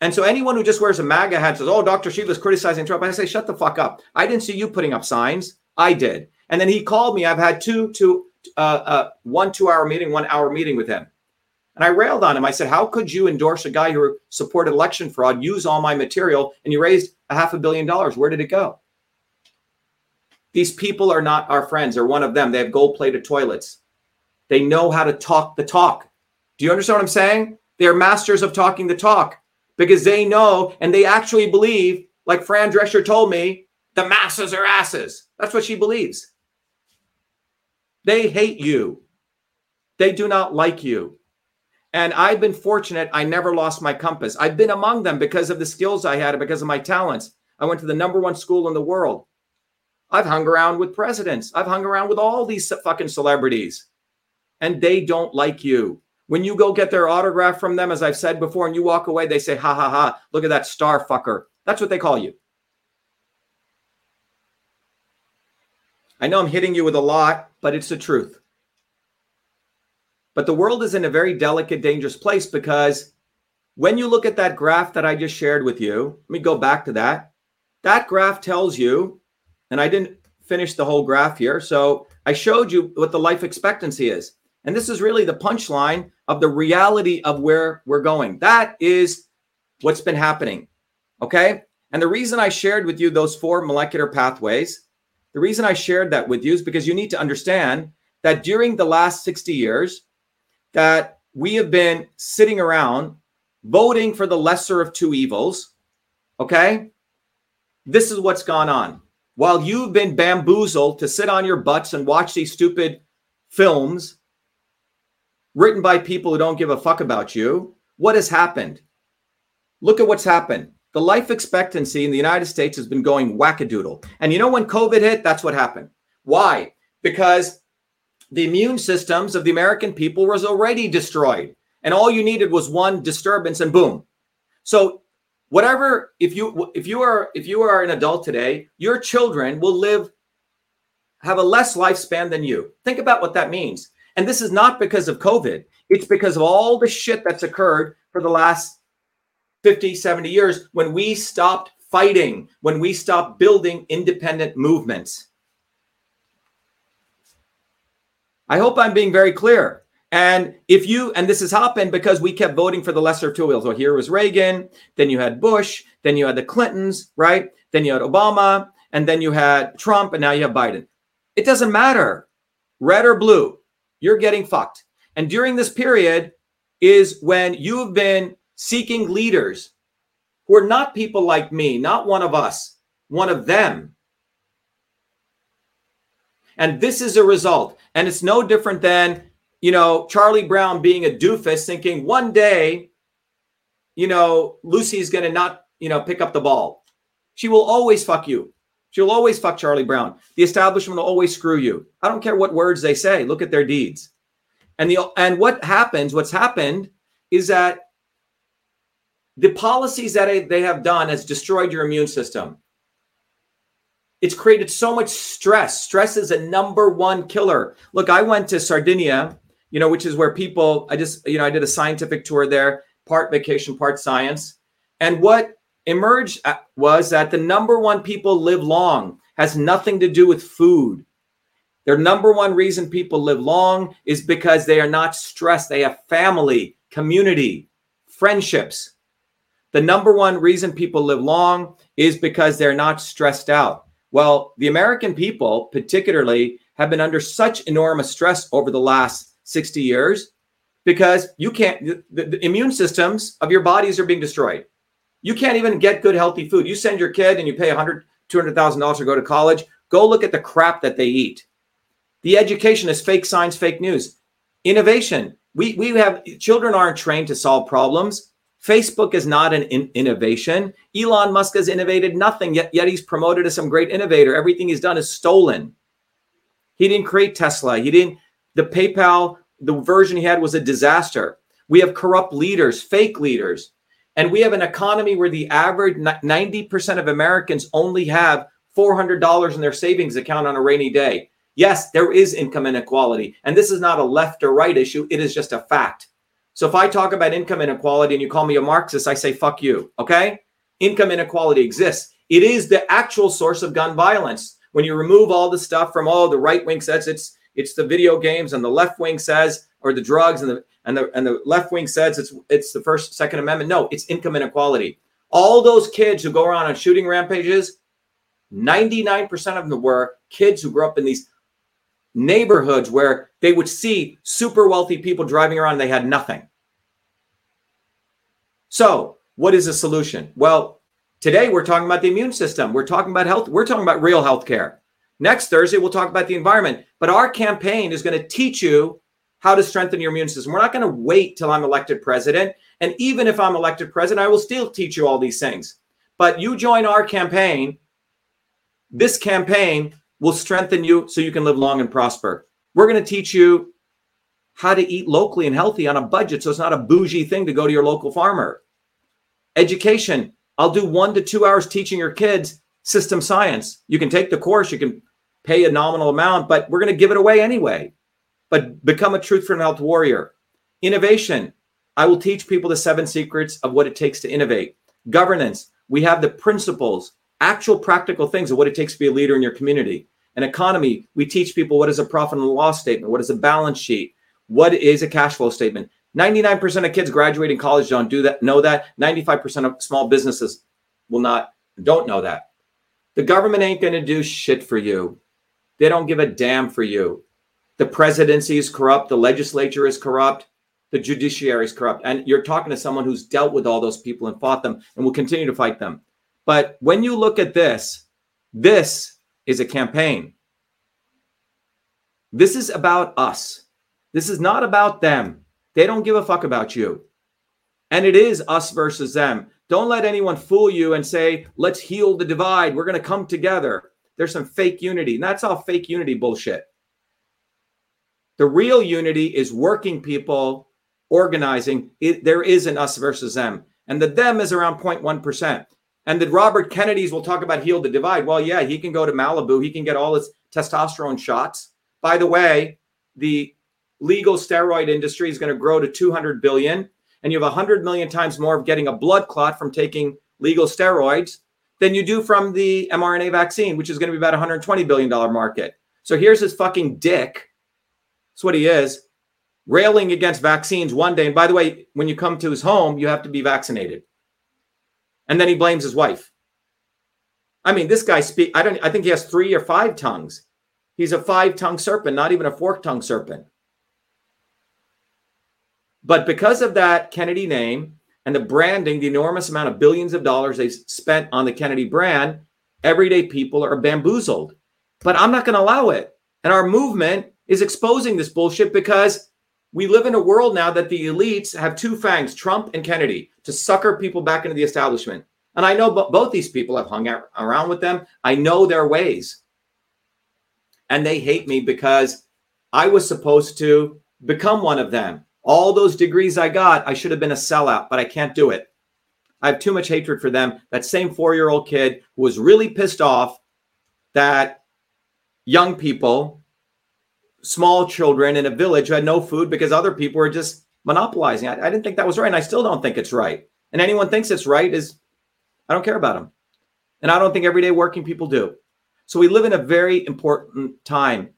And so anyone who just wears a MAGA hat says, "Oh, Dr. Shiva's criticizing Trump," I say, "Shut the fuck up." I didn't see you putting up signs. I did. And then he called me. I've had two, two, uh, uh, one two-hour meeting, one hour meeting with him. And I railed on him. I said, How could you endorse a guy who supported election fraud, use all my material, and you raised a half a billion dollars? Where did it go? These people are not our friends. They're one of them. They have gold plated toilets. They know how to talk the talk. Do you understand what I'm saying? They're masters of talking the talk because they know and they actually believe, like Fran Drescher told me, the masses are asses. That's what she believes. They hate you. They do not like you. And I've been fortunate. I never lost my compass. I've been among them because of the skills I had because of my talents. I went to the number one school in the world. I've hung around with presidents. I've hung around with all these fucking celebrities. And they don't like you. When you go get their autograph from them, as I've said before, and you walk away, they say, ha ha ha, look at that star fucker. That's what they call you. I know I'm hitting you with a lot, but it's the truth. But the world is in a very delicate, dangerous place because when you look at that graph that I just shared with you, let me go back to that. That graph tells you, and I didn't finish the whole graph here. So I showed you what the life expectancy is. And this is really the punchline of the reality of where we're going. That is what's been happening. Okay. And the reason I shared with you those four molecular pathways, the reason I shared that with you is because you need to understand that during the last 60 years, that we have been sitting around voting for the lesser of two evils. Okay. This is what's gone on. While you've been bamboozled to sit on your butts and watch these stupid films written by people who don't give a fuck about you, what has happened? Look at what's happened. The life expectancy in the United States has been going wackadoodle. And you know when COVID hit, that's what happened. Why? Because the immune systems of the American people was already destroyed. And all you needed was one disturbance and boom. So whatever if you if you are if you are an adult today, your children will live have a less lifespan than you. Think about what that means. And this is not because of COVID. It's because of all the shit that's occurred for the last 50, 70 years when we stopped fighting, when we stopped building independent movements. I hope I'm being very clear. And if you, and this has happened because we kept voting for the lesser of two evils. So here was Reagan, then you had Bush, then you had the Clintons, right? Then you had Obama, and then you had Trump, and now you have Biden. It doesn't matter, red or blue, you're getting fucked. And during this period is when you've been seeking leaders who are not people like me, not one of us, one of them. And this is a result. And it's no different than, you know, Charlie Brown being a doofus thinking one day, you know, Lucy's going to not, you know, pick up the ball. She will always fuck you. She'll always fuck Charlie Brown. The establishment will always screw you. I don't care what words they say. Look at their deeds. And the and what happens, what's happened is that the policies that they have done has destroyed your immune system. It's created so much stress. Stress is a number one killer. Look, I went to Sardinia you know, which is where people, I just, you know, I did a scientific tour there, part vacation, part science. And what emerged uh, was that the number one people live long has nothing to do with food. Their number one reason people live long is because they are not stressed. They have family, community, friendships. The number one reason people live long is because they're not stressed out. Well, the American people, particularly, have been under such enormous stress over the last 60 years because you can't, the, the immune systems of your bodies are being destroyed. You can't even get good, healthy food. You send your kid and you pay 100, $200,000 to go to college. Go look at the crap that they eat. The education is fake science, fake news. Innovation. We, we have children aren't trained to solve problems. Facebook is not an in- innovation. Elon Musk has innovated nothing, yet, yet he's promoted as some great innovator. Everything he's done is stolen. He didn't create Tesla. He didn't, the PayPal, the version he had was a disaster. We have corrupt leaders, fake leaders. And we have an economy where the average 90% of Americans only have $400 in their savings account on a rainy day. Yes, there is income inequality. And this is not a left or right issue, it is just a fact. So if I talk about income inequality and you call me a Marxist, I say, fuck you. Okay? Income inequality exists. It is the actual source of gun violence. When you remove all the stuff from, oh, the right wing says it's it's the video games and the left wing says, or the drugs and the and the and the left wing says it's it's the first second amendment. No, it's income inequality. All those kids who go around on shooting rampages, 99% of them were kids who grew up in these neighborhoods where they would see super wealthy people driving around and they had nothing. So, what is the solution? Well, today we're talking about the immune system. We're talking about health. We're talking about real health care. Next Thursday, we'll talk about the environment. But our campaign is going to teach you how to strengthen your immune system. We're not going to wait till I'm elected president. And even if I'm elected president, I will still teach you all these things. But you join our campaign, this campaign will strengthen you so you can live long and prosper. We're going to teach you how to eat locally and healthy on a budget so it's not a bougie thing to go to your local farmer. Education, I'll do one to two hours teaching your kids system science. You can take the course, you can pay a nominal amount, but we're going to give it away anyway. But become a truth freedom health warrior. Innovation, I will teach people the seven secrets of what it takes to innovate. Governance, we have the principles actual practical things of what it takes to be a leader in your community. An economy, we teach people what is a profit and loss statement, what is a balance sheet, what is a cash flow statement. 99% of kids graduating college don't do that, know that. 95% of small businesses will not, don't know that. The government ain't going to do shit for you. They don't give a damn for you. The presidency is corrupt. The legislature is corrupt. The judiciary is corrupt. And you're talking to someone who's dealt with all those people and fought them and will continue to fight them. But when you look at this, this is a campaign. This is about us. This is not about them. They don't give a fuck about you. And it is us versus them. Don't let anyone fool you and say, let's heal the divide. We're going to come together. There's some fake unity. And that's all fake unity bullshit. The real unity is working people organizing. It, there is an us versus them. And the them is around 0.1%. And that Robert Kennedy's will talk about heal the divide. Well, yeah, he can go to Malibu. He can get all his testosterone shots. By the way, the legal steroid industry is going to grow to 200 billion. And you have 100 million times more of getting a blood clot from taking legal steroids than you do from the mRNA vaccine, which is going to be about 120 billion dollar market. So here's this fucking dick. That's what he is, railing against vaccines one day. And by the way, when you come to his home, you have to be vaccinated and then he blames his wife. I mean, this guy speak. I don't. I think he has three or five tongues. He's a five-tongued serpent, not even a fork-tongued serpent. But because of that Kennedy name and the branding, the enormous amount of billions of dollars they spent on the Kennedy brand, everyday people are bamboozled. But I'm not going to allow it. And our movement is exposing this bullshit because we live in a world now that the elites have two fangs, Trump and Kennedy, to sucker people back into the establishment. And I know b- both these people have hung out around with them. I know their ways. And they hate me because I was supposed to become one of them. All those degrees I got, I should have been a sellout, but I can't do it. I have too much hatred for them. That same four year old kid who was really pissed off that young people small children in a village who had no food because other people were just monopolizing. I, I didn't think that was right. And I still don't think it's right. And anyone thinks it's right is, I don't care about them. And I don't think everyday working people do. So we live in a very important time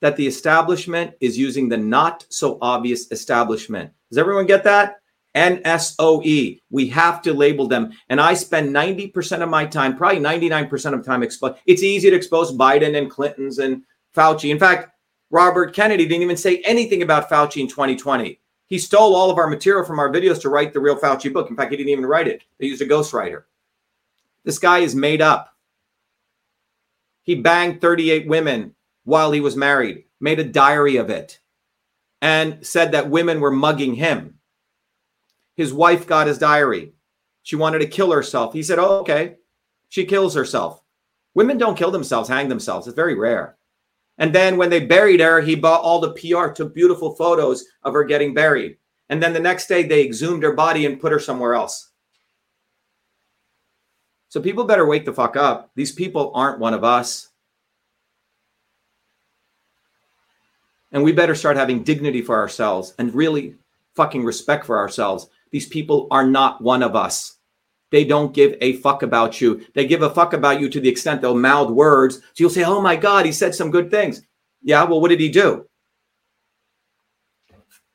that the establishment is using the not so obvious establishment. Does everyone get that? NSOE. We have to label them. And I spend 90% of my time, probably 99% of time, expose. It's easy to expose Biden and Clinton's and Fauci. In fact, Robert Kennedy didn't even say anything about Fauci in 2020. He stole all of our material from our videos to write the real Fauci book. In fact, he didn't even write it. They used a ghostwriter. This guy is made up. He banged 38 women while he was married, made a diary of it, and said that women were mugging him. His wife got his diary. She wanted to kill herself. He said, Oh, okay. She kills herself. Women don't kill themselves, hang themselves. It's very rare. And then when they buried her, he bought all the PR, took beautiful photos of her getting buried. And then the next day, they exhumed her body and put her somewhere else. So people better wake the fuck up. These people aren't one of us. And we better start having dignity for ourselves and really fucking respect for ourselves. These people are not one of us. They don't give a fuck about you. They give a fuck about you to the extent they'll mouth words. So you'll say, oh my God, he said some good things. Yeah, well, what did he do?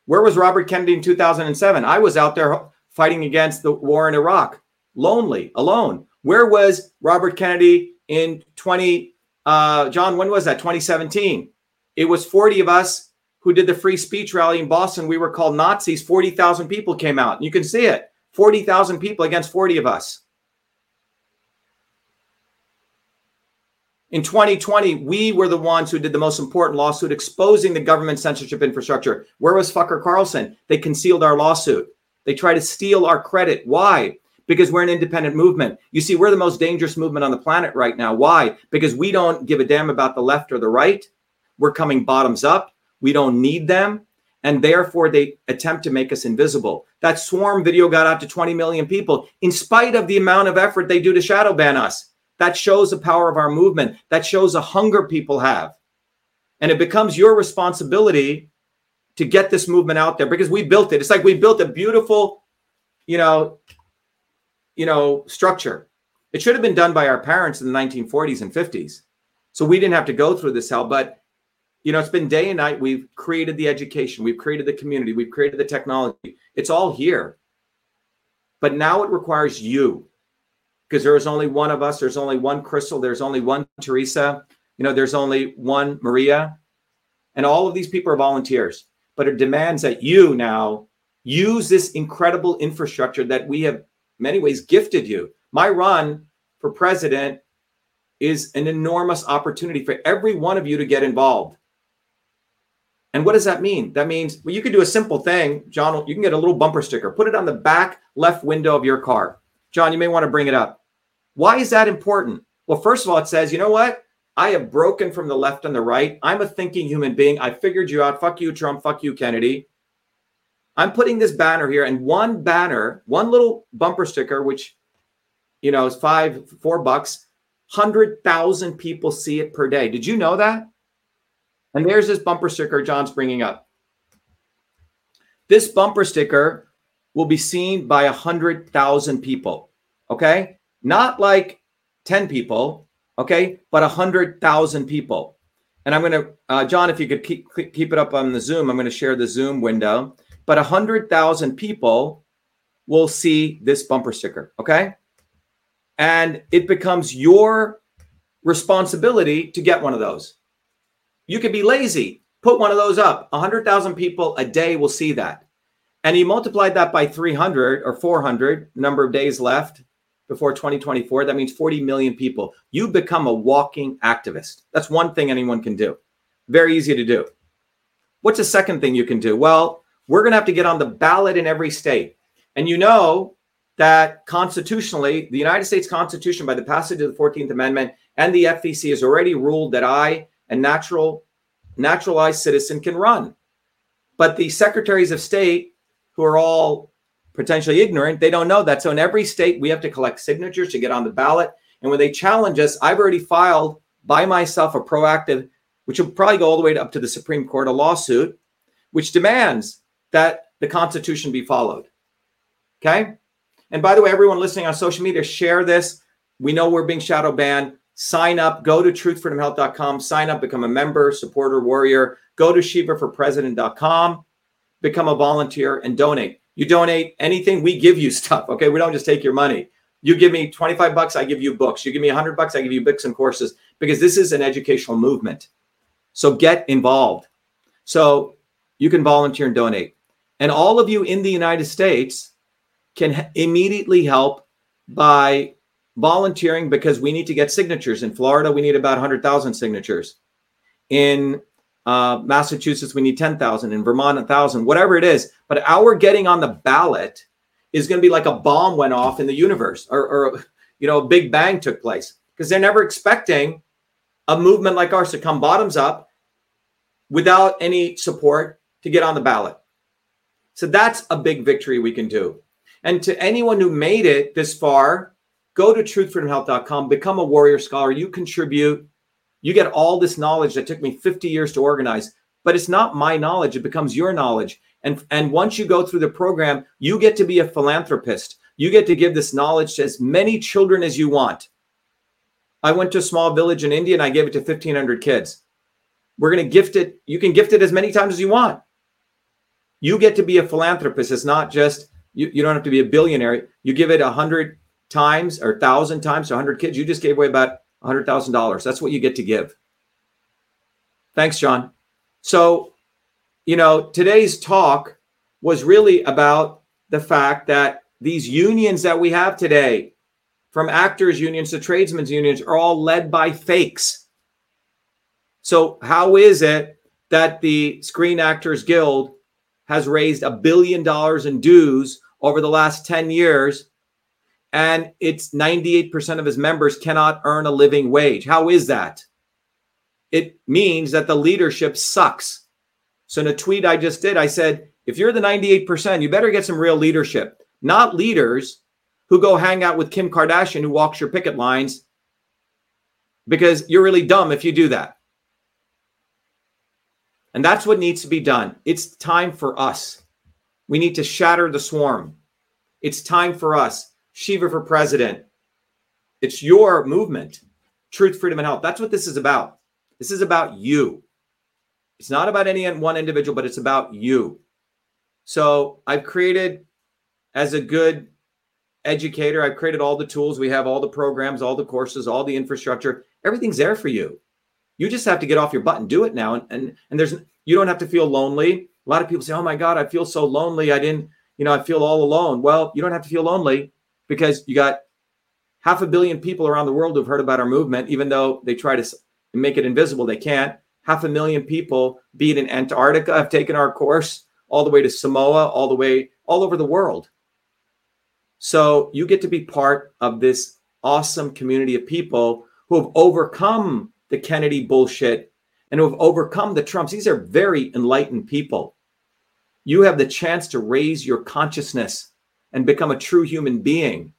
Where was Robert Kennedy in 2007? I was out there fighting against the war in Iraq, lonely, alone. Where was Robert Kennedy in 20, uh, John, when was that? 2017. It was 40 of us who did the free speech rally in Boston. We were called Nazis. 40,000 people came out. You can see it. 40,000 people against 40 of us. In 2020, we were the ones who did the most important lawsuit exposing the government censorship infrastructure. Where was Fucker Carlson? They concealed our lawsuit. They try to steal our credit. Why? Because we're an independent movement. You see, we're the most dangerous movement on the planet right now. Why? Because we don't give a damn about the left or the right. We're coming bottoms up. We don't need them and therefore they attempt to make us invisible. That swarm video got out to 20 million people in spite of the amount of effort they do to shadow ban us. That shows the power of our movement. That shows the hunger people have. And it becomes your responsibility to get this movement out there because we built it. It's like we built a beautiful, you know, you know, structure. It should have been done by our parents in the 1940s and 50s. So we didn't have to go through this hell, but you know, it's been day and night. We've created the education, we've created the community, we've created the technology. It's all here. But now it requires you because there is only one of us. There's only one Crystal. There's only one Teresa. You know, there's only one Maria. And all of these people are volunteers. But it demands that you now use this incredible infrastructure that we have, many ways, gifted you. My run for president is an enormous opportunity for every one of you to get involved. And what does that mean? That means well, you could do a simple thing, John. You can get a little bumper sticker, put it on the back left window of your car. John, you may want to bring it up. Why is that important? Well, first of all, it says, you know what? I have broken from the left and the right. I'm a thinking human being. I figured you out. Fuck you, Trump. Fuck you, Kennedy. I'm putting this banner here, and one banner, one little bumper sticker, which you know is five, four bucks, hundred thousand people see it per day. Did you know that? And there's this bumper sticker John's bringing up. This bumper sticker will be seen by 100,000 people. Okay. Not like 10 people. Okay. But 100,000 people. And I'm going to, uh, John, if you could keep, keep it up on the Zoom, I'm going to share the Zoom window. But 100,000 people will see this bumper sticker. Okay. And it becomes your responsibility to get one of those. You could be lazy. Put one of those up. 100,000 people a day will see that. And he multiplied that by 300 or 400, number of days left before 2024. That means 40 million people. You become a walking activist. That's one thing anyone can do. Very easy to do. What's the second thing you can do? Well, we're going to have to get on the ballot in every state. And you know that constitutionally, the United States Constitution, by the passage of the 14th Amendment and the FEC, has already ruled that I a natural naturalized citizen can run. But the secretaries of state, who are all potentially ignorant, they don't know that. So in every state, we have to collect signatures to get on the ballot. And when they challenge us, I've already filed by myself a proactive which will probably go all the way up to the Supreme Court, a lawsuit which demands that the Constitution be followed. Okay. And by the way, everyone listening on social media, share this. We know we're being shadow banned. Sign up, go to truthfreedomhealth.com, sign up, become a member, supporter, warrior. Go to shivaforpresident.com, become a volunteer, and donate. You donate anything, we give you stuff. Okay. We don't just take your money. You give me 25 bucks, I give you books. You give me 100 bucks, I give you books and courses because this is an educational movement. So get involved. So you can volunteer and donate. And all of you in the United States can immediately help by volunteering because we need to get signatures. In Florida, we need about 100,000 signatures. In uh, Massachusetts, we need 10,000. In Vermont, 1,000, whatever it is. But our getting on the ballot is going to be like a bomb went off in the universe or, or you know, a big bang took place because they're never expecting a movement like ours to come bottoms up without any support to get on the ballot. So that's a big victory we can do. And to anyone who made it this far, go to truthfreedomhealth.com, become a warrior scholar. You contribute. You get all this knowledge that took me 50 years to organize, but it's not my knowledge. It becomes your knowledge. And, and once you go through the program, you get to be a philanthropist. You get to give this knowledge to as many children as you want. I went to a small village in India and I gave it to 1,500 kids. We're going to gift it. You can gift it as many times as you want. You get to be a philanthropist. It's not just, you, you don't have to be a billionaire. You give it a hundred times or a thousand times to 100 kids. You just gave away about $100,000. That's what you get to give. Thanks, John. So, you know, today's talk was really about the fact that these unions that we have today, from actors' unions to tradesmen's unions, are all led by fakes. So, how is it that the Screen Actors Guild has raised a billion dollars in dues over the last 10 years and it's 98% of his members cannot earn a living wage? How is that? It means that the leadership sucks. So, in a tweet I just did, I said, if you're the 98%, you better get some real leadership, not leaders who go hang out with Kim Kardashian who walks your picket lines because you're really dumb if you do that. And that's what needs to be done. It's time for us. We need to shatter the swarm. It's time for us. Shiva for president. It's your movement. Truth, freedom, and health. That's what this is about. This is about you. It's not about any one individual, but it's about you. So I've created, as a good educator, I've created all the tools. We have all the programs, all the courses, all the infrastructure. Everything's there for you. You just have to get off your butt and do it now. And and and there's you don't have to feel lonely. A lot of people say, "Oh my God, I feel so lonely. I didn't, you know, I feel all alone." Well, you don't have to feel lonely because you got half a billion people around the world who've heard about our movement, even though they try to make it invisible. They can't. Half a million people, be it in Antarctica, have taken our course all the way to Samoa, all the way all over the world. So you get to be part of this awesome community of people who have overcome the Kennedy bullshit and who have overcome the Trumps. These are very enlightened people. You have the chance to raise your consciousness and become a true human being.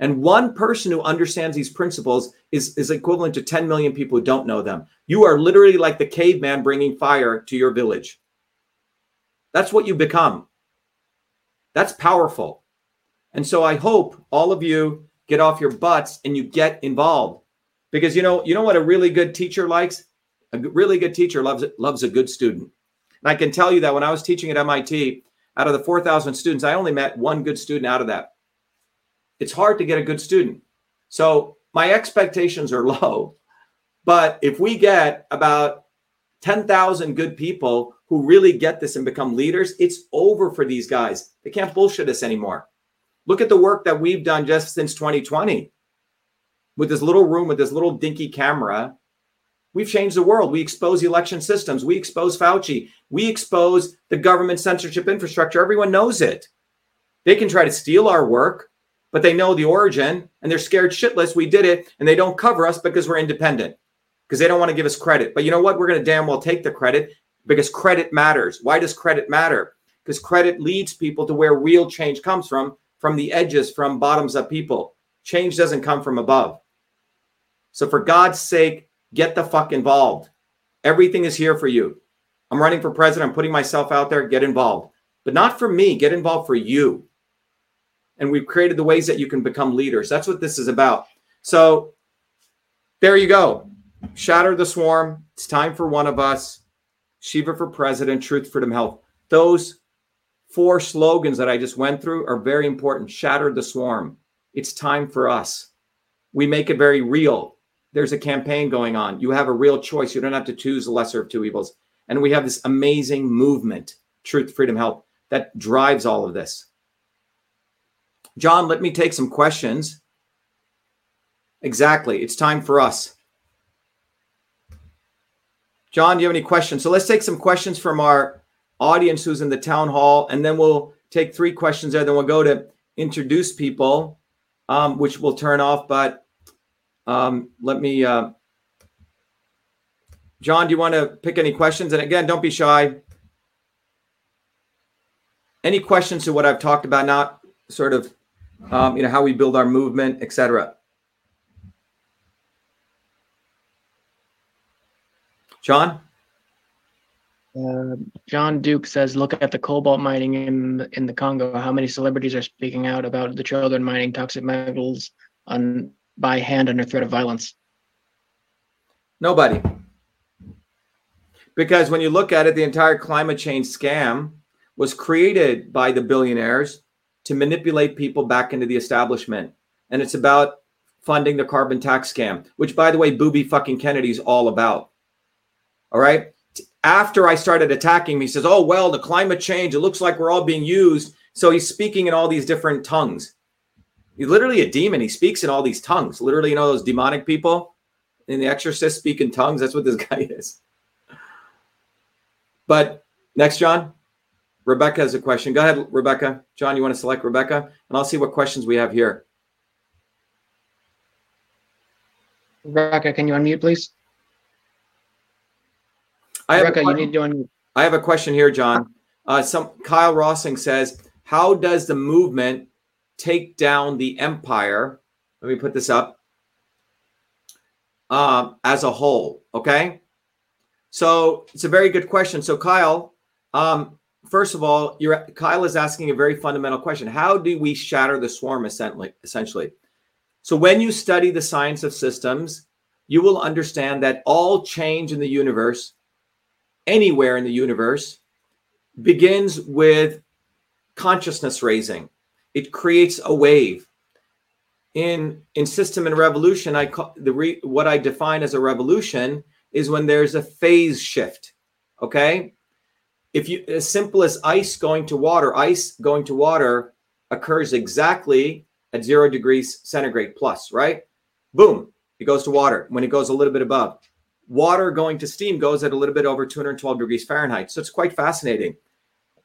And one person who understands these principles is, is equivalent to 10 million people who don't know them. You are literally like the caveman bringing fire to your village. That's what you become. That's powerful. And so I hope all of you get off your butts and you get involved because you know you know what a really good teacher likes a really good teacher loves loves a good student and i can tell you that when i was teaching at mit out of the 4000 students i only met one good student out of that. It's hard to get a good student. So my expectations are low but if we get about 10,000 good people who really get this and become leaders it's over for these guys. They can't bullshit us anymore. Look at the work that we've done just since 2020 with this little room with this little dinky camera, we've changed the world. We expose election systems. We expose Fauci. We expose the government censorship infrastructure. Everyone knows it. They can try to steal our work, but they know the origin and they're scared shitless. We did it and they don't cover us because we're independent because they don't want to give us credit. But you know what? We're going to damn well take the credit because credit matters. Why does credit matter? Because credit leads people to where real change comes from, from the edges, from bottoms up people. Change doesn't come from above. So for God's sake, get the fuck involved. Everything is here for you. I'm running for president. I'm putting myself out there. Get involved, but not for me. Get involved for you. And we've created the ways that you can become leaders. That's what this is about. So there you go. Shatter the swarm. It's time for one of us. Shiva for president, truth, freedom, health. Those four slogans that I just went through are very important. Shatter the swarm. It's time for us. We make it very real. There's a campaign going on. You have a real choice. You don't have to choose the lesser of two evils. And we have this amazing movement, Truth, Freedom, Health, that drives all of this. John, let me take some questions. Exactly. It's time for us. John, do you have any questions? So let's take some questions from our audience who's in the town hall, and then we'll take three questions there. Then we'll go to introduce people, um, which will turn off. But um, let me, uh, John, do you want to pick any questions? And again, don't be shy. Any questions to what I've talked about, not sort of, um, you know, how we build our movement, etc. John? Uh, John Duke says, look at the cobalt mining in in the Congo. How many celebrities are speaking out about the children mining toxic metals on by hand under threat of violence? Nobody. Because when you look at it, the entire climate change scam was created by the billionaires to manipulate people back into the establishment. And it's about funding the carbon tax scam, which, by the way, Booby fucking Kennedy's all about. All right. After I started attacking him, he says, Oh, well, the climate change, it looks like we're all being used. So he's speaking in all these different tongues. He's literally a demon. He speaks in all these tongues. Literally, you know, those demonic people in The Exorcist speak in tongues. That's what this guy is. But next, John, Rebecca has a question. Go ahead, Rebecca. John, you want to select Rebecca? And I'll see what questions we have here. Rebecca, can you unmute, please? I have, Rebecca, a, you need to unmute. I have a question here, John. Uh, some Kyle Rossing says, "How does the movement take down the empire?" Let me put this up. Uh, as a whole, okay. So it's a very good question. So Kyle, um, first of all, Kyle is asking a very fundamental question: How do we shatter the swarm? Essentially, essentially. So when you study the science of systems, you will understand that all change in the universe anywhere in the universe begins with consciousness raising. It creates a wave. In in system and revolution, I call the re, what I define as a revolution is when there's a phase shift. Okay, if you as simple as ice going to water, ice going to water occurs exactly at zero degrees centigrade plus, right? Boom, it goes to water when it goes a little bit above water going to steam goes at a little bit over 212 degrees Fahrenheit. So it's quite fascinating.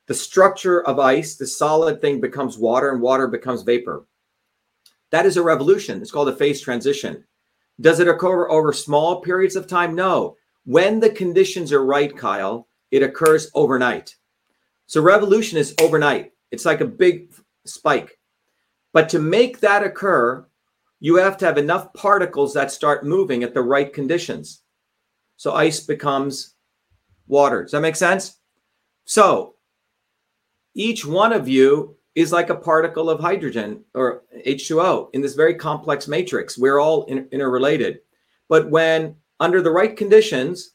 The structure of ice, the solid thing becomes water and water becomes vapor. That is a revolution. It's called a phase transition. Does it occur over small periods of time? No. When the conditions are right, Kyle, it occurs overnight. So revolution is overnight. It's like a big spike. But to make that occur, you have to have enough particles that start moving at the right conditions. So ice becomes water. Does that make sense? So each one of you is like a particle of hydrogen or H2O in this very complex matrix. We're all in, interrelated. But when under the right conditions,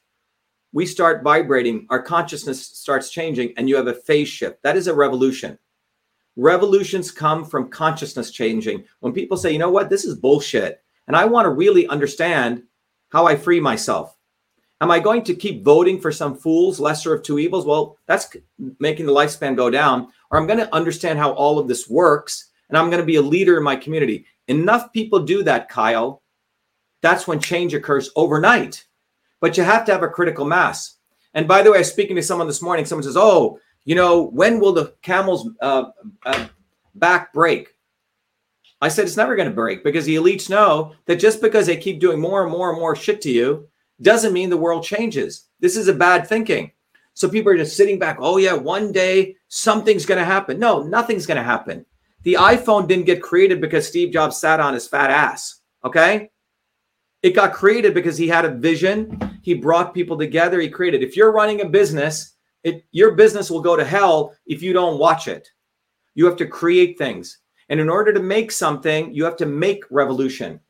we start vibrating, our consciousness starts changing, and you have a phase shift. That is a revolution. Revolutions come from consciousness changing. When people say, you know what, this is bullshit, and I want to really understand how I free myself. Am I going to keep voting for some fools, lesser of two evils? Well, that's making the lifespan go down. Or I'm going to understand how all of this works and I'm going to be a leader in my community. Enough people do that, Kyle. That's when change occurs overnight. But you have to have a critical mass. And by the way, I was speaking to someone this morning. Someone says, Oh, you know, when will the camel's uh, uh, back break? I said, It's never going to break because the elites know that just because they keep doing more and more and more shit to you, doesn't mean the world changes. This is a bad thinking. So people are just sitting back. Oh, yeah, one day something's going to happen. No, nothing's going to happen. The iPhone didn't get created because Steve Jobs sat on his fat ass. Okay. It got created because he had a vision. He brought people together. He created. If you're running a business, it, your business will go to hell if you don't watch it. You have to create things. And in order to make something, you have to make revolution.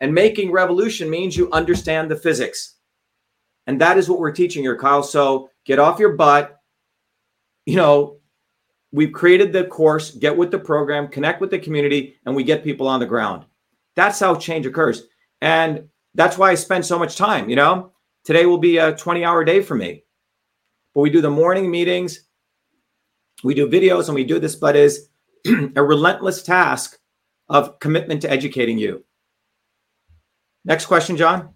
And making revolution means you understand the physics. And that is what we're teaching here, Kyle. So get off your butt. You know, we've created the course, get with the program, connect with the community, and we get people on the ground. That's how change occurs. And that's why I spend so much time. You know, today will be a 20 hour day for me. But we do the morning meetings, we do videos, and we do this, but is a relentless task of commitment to educating you. Next question, John.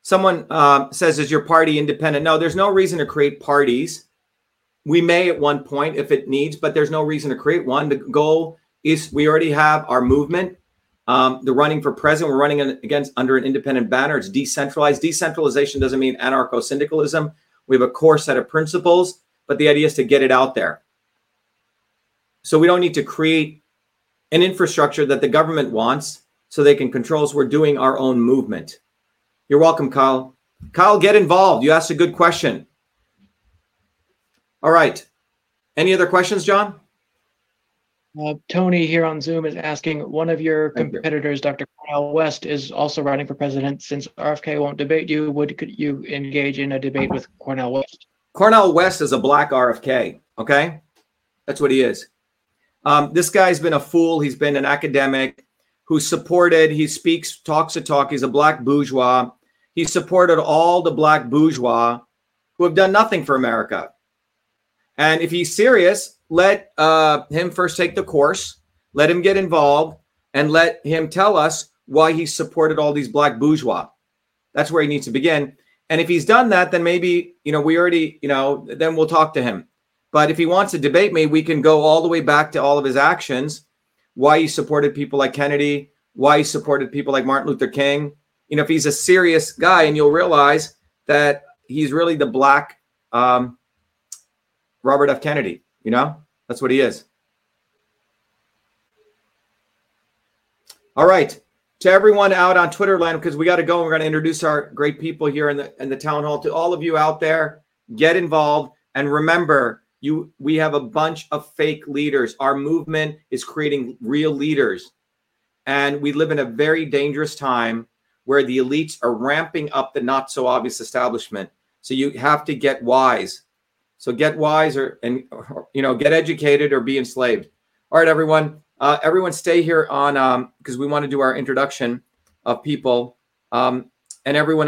Someone uh, says, Is your party independent? No, there's no reason to create parties. We may at one point if it needs, but there's no reason to create one. The goal is we already have our movement. Um, the running for president, we're running against under an independent banner. It's decentralized. Decentralization doesn't mean anarcho syndicalism. We have a core set of principles, but the idea is to get it out there. So we don't need to create an infrastructure that the government wants so they can control us. We're doing our own movement. You're welcome, Kyle. Kyle, get involved. You asked a good question. All right. Any other questions, John? Uh, Tony here on Zoom is asking one of your Thank you. competitors, Dr. Cornel West, is also running for president. Since RFK won't debate you, would could you engage in a debate with Cornel West? Cornel West is a black RFK. Okay. That's what he is. Um, this guy's been a fool. He's been an academic who supported, he speaks, talks a talk. He's a black bourgeois. He supported all the black bourgeois who have done nothing for America. And if he's serious, let uh, him first take the course, let him get involved, and let him tell us why he supported all these black bourgeois. That's where he needs to begin. And if he's done that, then maybe, you know, we already, you know, then we'll talk to him. But if he wants to debate me, we can go all the way back to all of his actions, why he supported people like Kennedy, why he supported people like Martin Luther King. You know, if he's a serious guy, and you'll realize that he's really the black um, Robert F. Kennedy. You know, that's what he is. All right. To everyone out on Twitter land, because we got to go. We're going to introduce our great people here in the in the town hall. To all of you out there, get involved and remember, you we have a bunch of fake leaders. Our movement is creating real leaders, and we live in a very dangerous time where the elites are ramping up the not so obvious establishment. So you have to get wise. So get wise or and or, you know get educated or be enslaved. All right, everyone. Uh, everyone, stay here on um, because we want to do our introduction of people. Um, and everyone